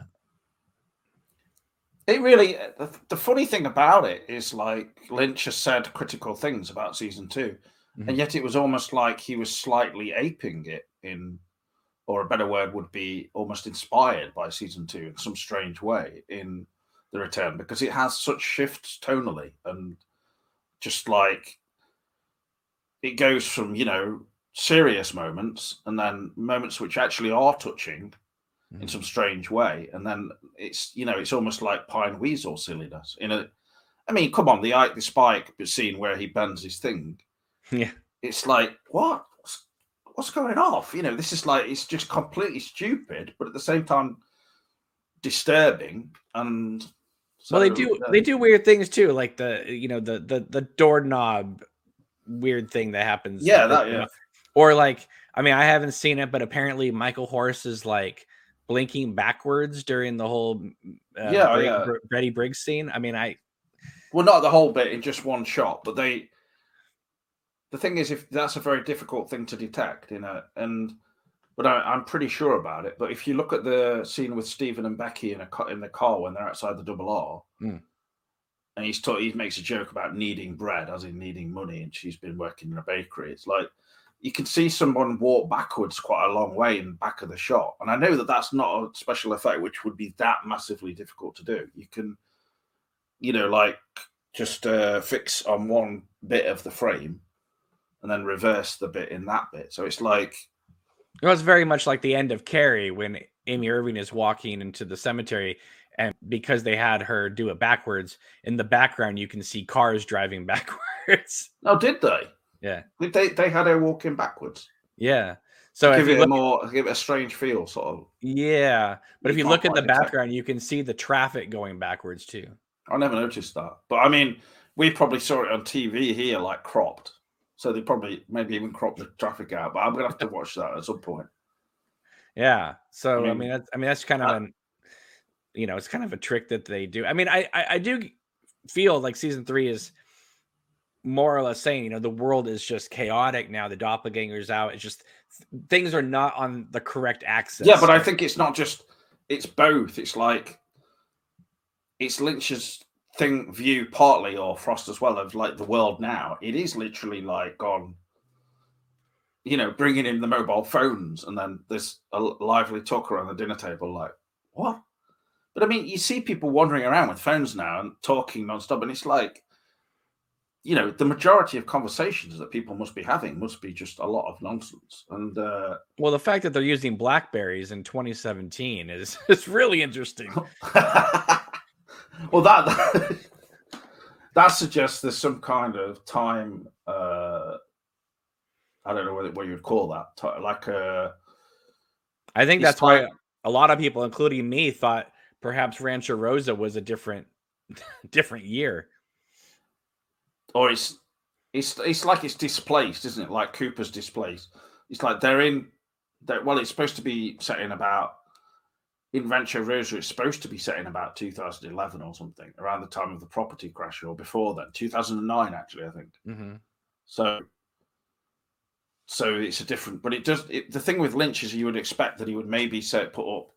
It really the, the, funny thing about it is like lynch has said critical things about season 2 mm-hmm. and yet it was almost like he was slightly aping it in or a better word would be almost inspired by season two in some strange way in the return because it has such shifts tonally and just like it goes from you know serious moments and then moments which actually are touching mm. in some strange way and then it's you know it's almost like pine weasel silliness in a i mean come on the ike the spike scene where he bends his thing. Yeah. It's like what? What's, what's going off? You know this is like it's just completely stupid but at the same time disturbing and so, well, they do uh, they do weird things too, like the you know the the the doorknob weird thing that happens. Yeah, that, yeah. Or like, I mean, I haven't seen it, but apparently Michael Horse is like blinking backwards during the whole uh, yeah, Brig, yeah. Freddie Briggs scene. I mean, I well, not the whole bit in just one shot, but they. The thing is, if that's a very difficult thing to detect, you know, and but I, am pretty sure about it. But if you look at the scene with Steven and Becky in a in the car when they're outside the double R, mm. and he's taught, he makes a joke about needing bread, as in needing money, and she's been working in a bakery. It's like you can see someone walk backwards quite a long way in the back of the shot, and I know that that's not a special effect, which would be that massively difficult to do. You can, you know, like just uh, fix on one bit of the frame and then reverse the bit in that bit. So it's like it was very much like the end of Carrie when Amy Irving is walking into the cemetery, and because they had her do it backwards, in the background you can see cars driving backwards. Oh, did they? Yeah. Did they they had her walking backwards. Yeah. So give it look, a more give it a strange feel, sort of. Yeah, but if you look at the background, you can see the traffic going backwards too. I never noticed that, but I mean, we probably saw it on TV here, like cropped. So they probably maybe even crop the traffic out. But I'm gonna have to watch that at some point. Yeah. So I mean, I mean that's I mean that's kind of uh, an you know it's kind of a trick that they do. I mean, I, I I do feel like season three is more or less saying you know the world is just chaotic now. The doppelganger's out. It's just things are not on the correct axis. Yeah, but I think it's not just it's both. It's like it's Lynch's thing view partly or Frost as well of like the world now. It is literally like on, you know, bringing in the mobile phones and then there's a lively talk around the dinner table. Like what? But I mean, you see people wandering around with phones now and talking nonstop, and it's like, you know, the majority of conversations that people must be having must be just a lot of nonsense. And uh, well, the fact that they're using Blackberries in 2017 is is really interesting. well, that, that that suggests there's some kind of time. Uh, I don't know what, what you would call that. Like a. Uh, I think that's why a lot of people, including me, thought perhaps Rancho Rosa was a different, different year. Or it's it's it's like it's displaced, isn't it? Like Cooper's displaced. It's like they're in. They're, well, it's supposed to be set in about in Rancho Rosa, it's supposed to be set in about 2011 or something, around the time of the property crash or before then, 2009 actually, I think. Mm-hmm. So, so it's a different. But it does. It, the thing with Lynch is you would expect that he would maybe set put up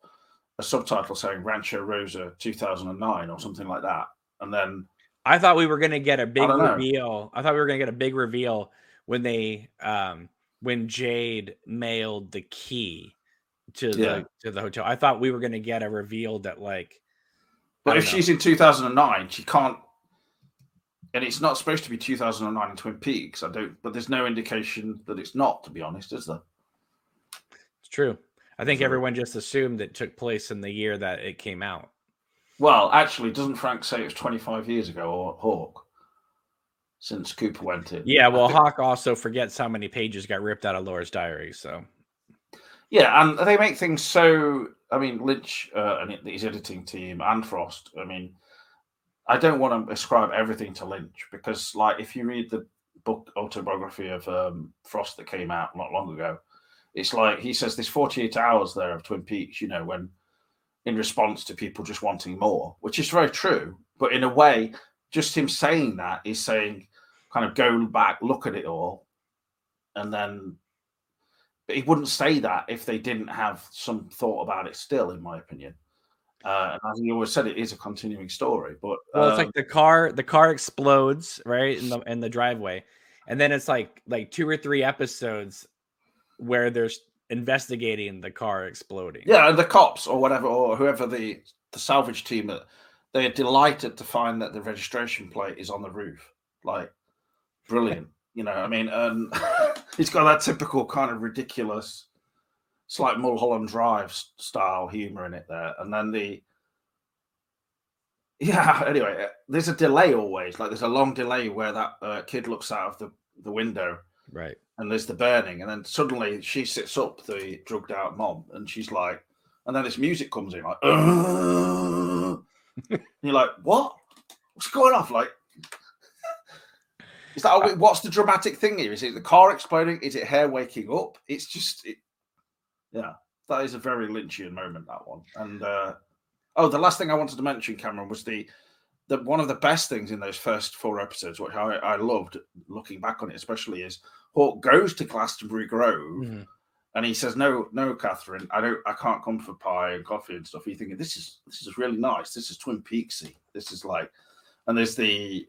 a subtitle saying Rancho Rosa 2009 or something like that, and then. I thought we were going to get a big I reveal. I thought we were going to get a big reveal when they um when Jade mailed the key to yeah. the to the hotel. I thought we were going to get a reveal that like. But if know. she's in 2009, she can't. And it's not supposed to be 2009 in Twin Peaks. I don't. But there's no indication that it's not. To be honest, is there? It's true. I think everyone just assumed it took place in the year that it came out. Well, actually, doesn't Frank say it was 25 years ago or Hawk? Since Cooper went in. Yeah, well. Hawk also forgets how many pages got ripped out of Laura's diary. So yeah, and they make things so. I mean, Lynch uh, and his editing team and Frost. I mean, I don't want to ascribe everything to Lynch because, like, if you read the book autobiography of um, Frost that came out not long ago, it's like he says there's 48 hours there of Twin Peaks. You know, when in response to people just wanting more, which is very true. But in a way, just him saying that is saying, kind of go back, look at it all, and then he wouldn't say that if they didn't have some thought about it still, in my opinion. Uh, and as he always said, it is a continuing story. But well, it's like um, the car, the car explodes right in the in the driveway, and then it's like like two or three episodes where there's investigating the car exploding. Yeah, and the cops or whatever, or whoever the the salvage team, they are delighted to find that the registration plate is on the roof. Like, brilliant. You know, I mean, and he's got that typical kind of ridiculous, slight Mulholland Drive style humor in it there. And then the, yeah, anyway, uh, there's a delay always. Like there's a long delay where that uh, kid looks out of the, the window. Right. And there's the burning. And then suddenly she sits up, the drugged out mom, and she's like, and then this music comes in, like, you're like, what? What's going off? Like, is that uh, what's the dramatic thing here? Is it the car exploding? Is it hair waking up? It's just, it, yeah, that is a very Lynchian moment. That one. And uh, oh, the last thing I wanted to mention, Cameron, was the the one of the best things in those first four episodes, which I, I loved looking back on it, especially is Hawk goes to Glastonbury Grove. Mm-hmm. And he says, "No, no, Catherine, I don't. I can't come for pie and coffee and stuff." You thinking this is this is really nice? This is Twin Peaksy. This is like, and there's the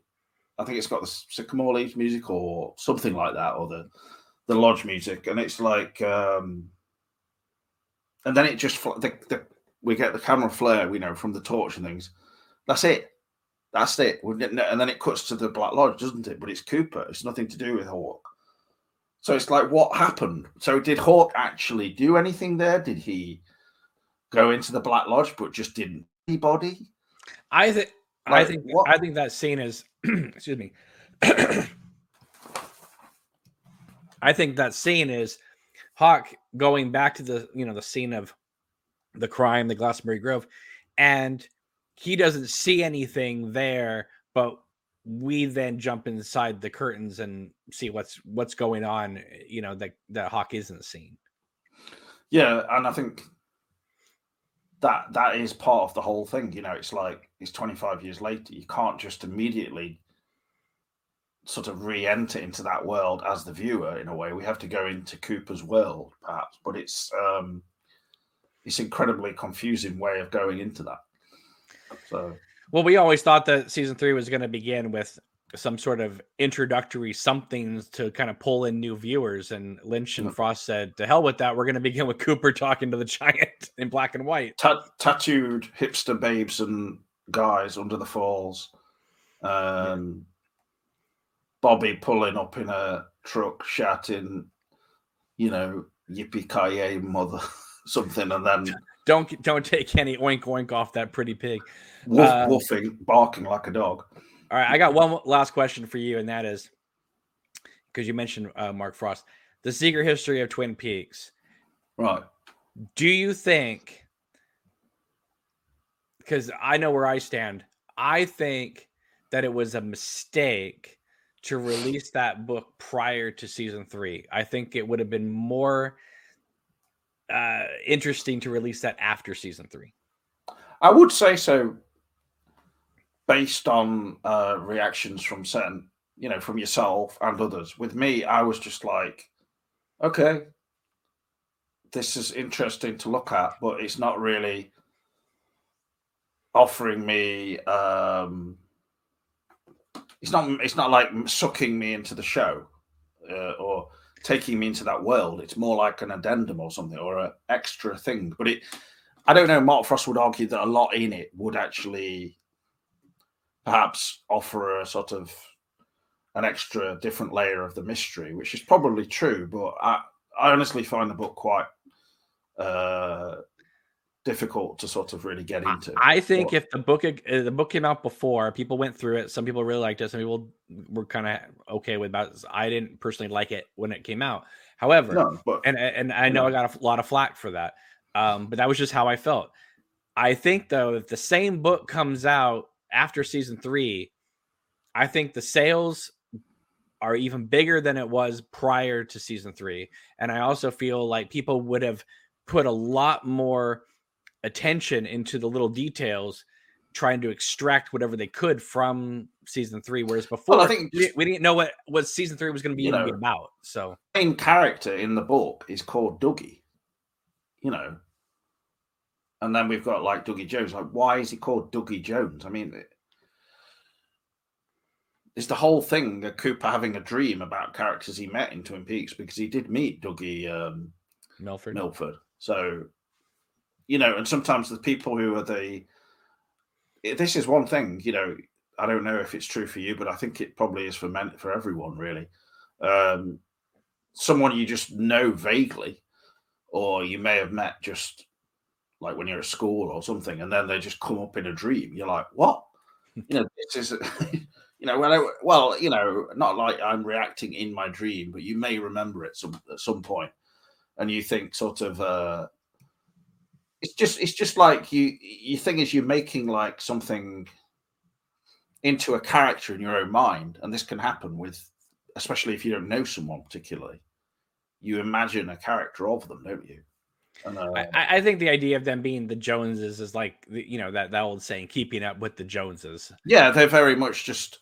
I think it's got the Sycamore Leaves music or something like that, or the the lodge music, and it's like, um, and then it just the, the we get the camera flare, we know, from the torch and things. That's it. That's it. And then it cuts to the Black Lodge, doesn't it? But it's Cooper. It's nothing to do with Hawk. So it's like, what happened? So did Hawk actually do anything there? Did he go into the Black Lodge, but just didn't anybody? I think. Like, I think. What? I think that scene is excuse me. I think that scene is Hawk going back to the you know the scene of the crime, the Glastonbury Grove, and he doesn't see anything there, but we then jump inside the curtains and see what's what's going on. You know that that Hawk isn't seen. Yeah, and I think that that is part of the whole thing. You know, it's like it's 25 years later. You can't just immediately sort of re-enter into that world as the viewer in a way. We have to go into Cooper's world, perhaps, but it's um it's incredibly confusing way of going into that. So well, we always thought that season three was going to begin with some sort of introductory something to kind of pull in new viewers. And Lynch and Frost said, "To hell with that. We're going to begin with Cooper talking to the giant in black and white, tattooed hipster babes and guys under the falls. Um, Bobby pulling up in a truck, shouting, you know, "Yippee ki mother!" something, and then don't don't take any oink oink off that pretty pig. Woof, uh, woofing, barking like a dog. All right, I got one last question for you, and that is because you mentioned uh, Mark Frost, the secret history of Twin Peaks. Right. Do you think? Because I know where I stand. I think that it was a mistake to release that book prior to season three. I think it would have been more uh, interesting to release that after season three. I would say so, based on uh, reactions from certain, you know, from yourself and others. With me, I was just like, okay, this is interesting to look at, but it's not really offering me um it's not it's not like sucking me into the show uh, or taking me into that world. It's more like an addendum or something or an extra thing. But it, I don't know. Mark Frost would argue that a lot in it would actually perhaps offer a sort of an extra different layer of the mystery, which is probably true. But I, I honestly find the book quite uh, difficult to sort of really get into. I think but, if the book uh, the book came out before, people went through it. Some people really liked it. Some people were kind of okay with it. I didn't personally like it when it came out. However, no, but, and and I know I got a lot of flack for that. Um, but that was just how I felt. I think though, if the same book comes out after season three, I think the sales are even bigger than it was prior to season three. And I also feel like people would have put a lot more attention into the little details trying to extract whatever they could from season three. Whereas before, well, I think we, we, didn't know what what season three was going to be, know, about. So, main character in the book is called Dougie. You know, and then we've got like Dougie Jones. Like, why is he called Dougie Jones? I mean, it's the whole thing of Cooper having a dream about characters he met in Twin Peaks because he did meet Dougie um, Milford. Milford. So you know, and sometimes the people who are the this is one thing, you know, I don't know if it's true for you, but I think it probably is for men for everyone really. Um, someone you just know vaguely, or you may have met just like when you're at school or something, and then they just come up in a dream. You're like, what? you know, this is you know, well, well, you know, not like I'm reacting in my dream, but you may remember it some at some point, and you think sort of, uh, it's just it's just like you you think is you're making like something into a character in your own mind and this can happen with especially if you don't know someone particularly you imagine a character of them don't you? And, uh, I, I, think the idea of them being the joneses is like you know that that old saying keeping up with the joneses. Yeah they're very much just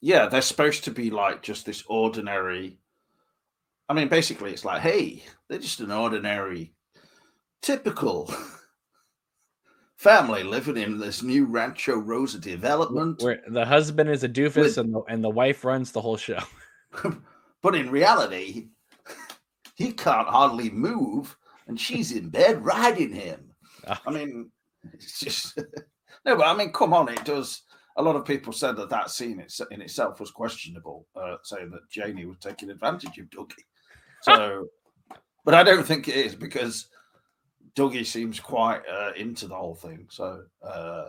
yeah they're supposed to be like just this ordinary I mean, basically, it's like, hey, they're just an ordinary, typical family living in this new Rancho Rosa development. Where the husband is a doofus with, and, the, and the wife runs the whole show. but in reality, he can't hardly move, and she's in bed riding him. Oh. I mean, it's just no, but I mean, come on, it does. A lot of people said that that scene in itself was questionable, uh, saying that Janie was taking advantage of Dougie. So, but I don't think it is because Dougie seems quite uh, into the whole thing. So uh,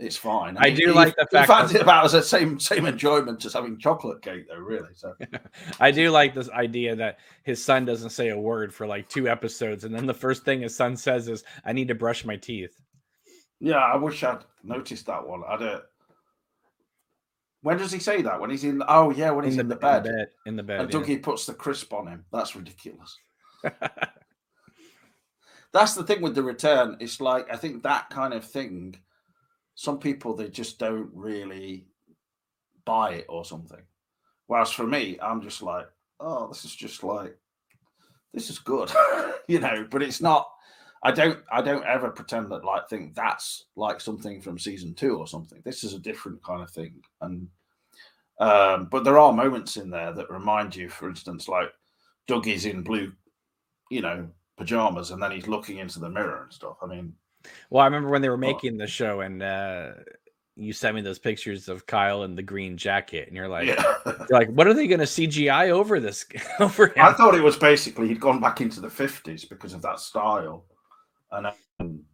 it's fine. I, I mean, do he, like the fact that it about as the same same enjoyment as having chocolate cake, though. Really, so I do like this idea that his son doesn't say a word for like two episodes, and then the first thing his son says is, "I need to brush my teeth." Yeah, I wish I'd noticed that one. I don't. When does he say that? When he's in? Oh yeah, when he's in the, in the bed. bed. In the bed. And Dougie yeah. puts the crisp on him. That's ridiculous. That's the thing with the return. It's like I think that kind of thing. Some people they just don't really buy it or something. Whereas for me, I'm just like, oh, this is just like, this is good, you know. But it's not I don't I don't ever pretend that like think that's like something from season two or something. This is a different kind of thing. And um, but there are moments in there that remind you, for instance, like Dougie's in blue, you know, pajamas and then he's looking into the mirror and stuff. I mean Well, I remember when they were making the show and uh you sent me those pictures of Kyle in the green jacket, and you're like, yeah. you're like, what are they going to CGI over this? over him? I thought it was basically he'd gone back into the 50s because of that style and um,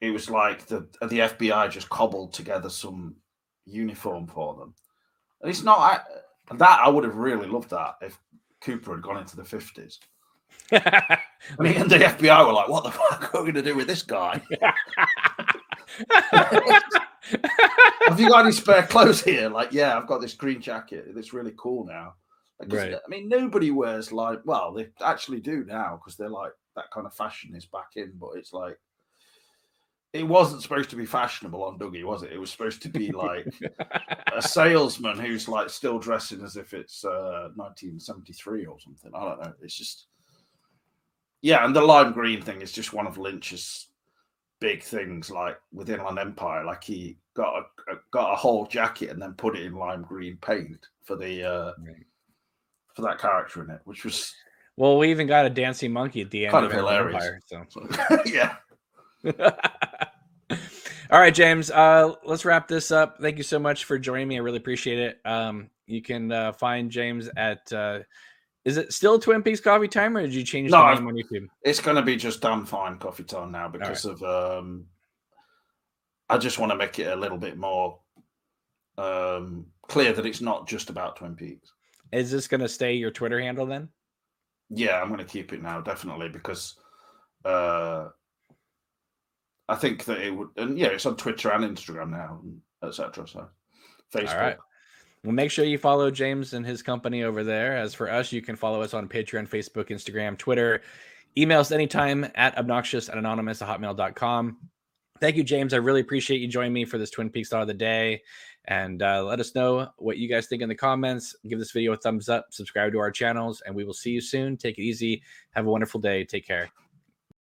it was like the the FBI just cobbled together some uniform for them. And it's not I, that I would have really loved that if Cooper had gone into the fifties. I mean, and the FBI were like, "What the fuck are we going to do with this guy?" Have you got any spare clothes here? Like, yeah, I've got this green jacket. It's really cool now. Right. I mean, nobody wears like, well, they actually do now because they're like that kind of fashion is back in, but it's like it wasn't supposed to be fashionable on Dougie, was it? It was supposed to be like a salesman who's like still dressing as if it's uh, 1973 or something. I don't know. It's just yeah, and the lime green thing is just one of Lynch's big things like with Inland Empire. Like he got a, got a whole jacket and then put it in lime green paint for the uh, right. for that character in it, which was well, we even got a dancing monkey at the end kind of, of hilarious. Empire, so. yeah. All right, James. Uh, let's wrap this up. Thank you so much for joining me. I really appreciate it. Um, you can uh, find James at. Uh, is it still Twin Peaks Coffee Time, or did you change no, the name on YouTube? It's going to be just Damn Fine Coffee Time now because right. of. Um, I just want to make it a little bit more um, clear that it's not just about Twin Peaks. Is this going to stay your Twitter handle then? Yeah, I'm going to keep it now, definitely, because uh, I think that it would, and yeah, it's on Twitter and Instagram now, etc. So, Facebook. All right. Well, make sure you follow James and his company over there. As for us, you can follow us on Patreon, Facebook, Instagram, Twitter. Email us anytime at obnoxious at anonymous at hotmail.com. Thank you, James. I really appreciate you joining me for this Twin Peaks thought of the day. And uh, let us know what you guys think in the comments. Give this video a thumbs up, subscribe to our channels, and we will see you soon. Take it easy. Have a wonderful day. Take care.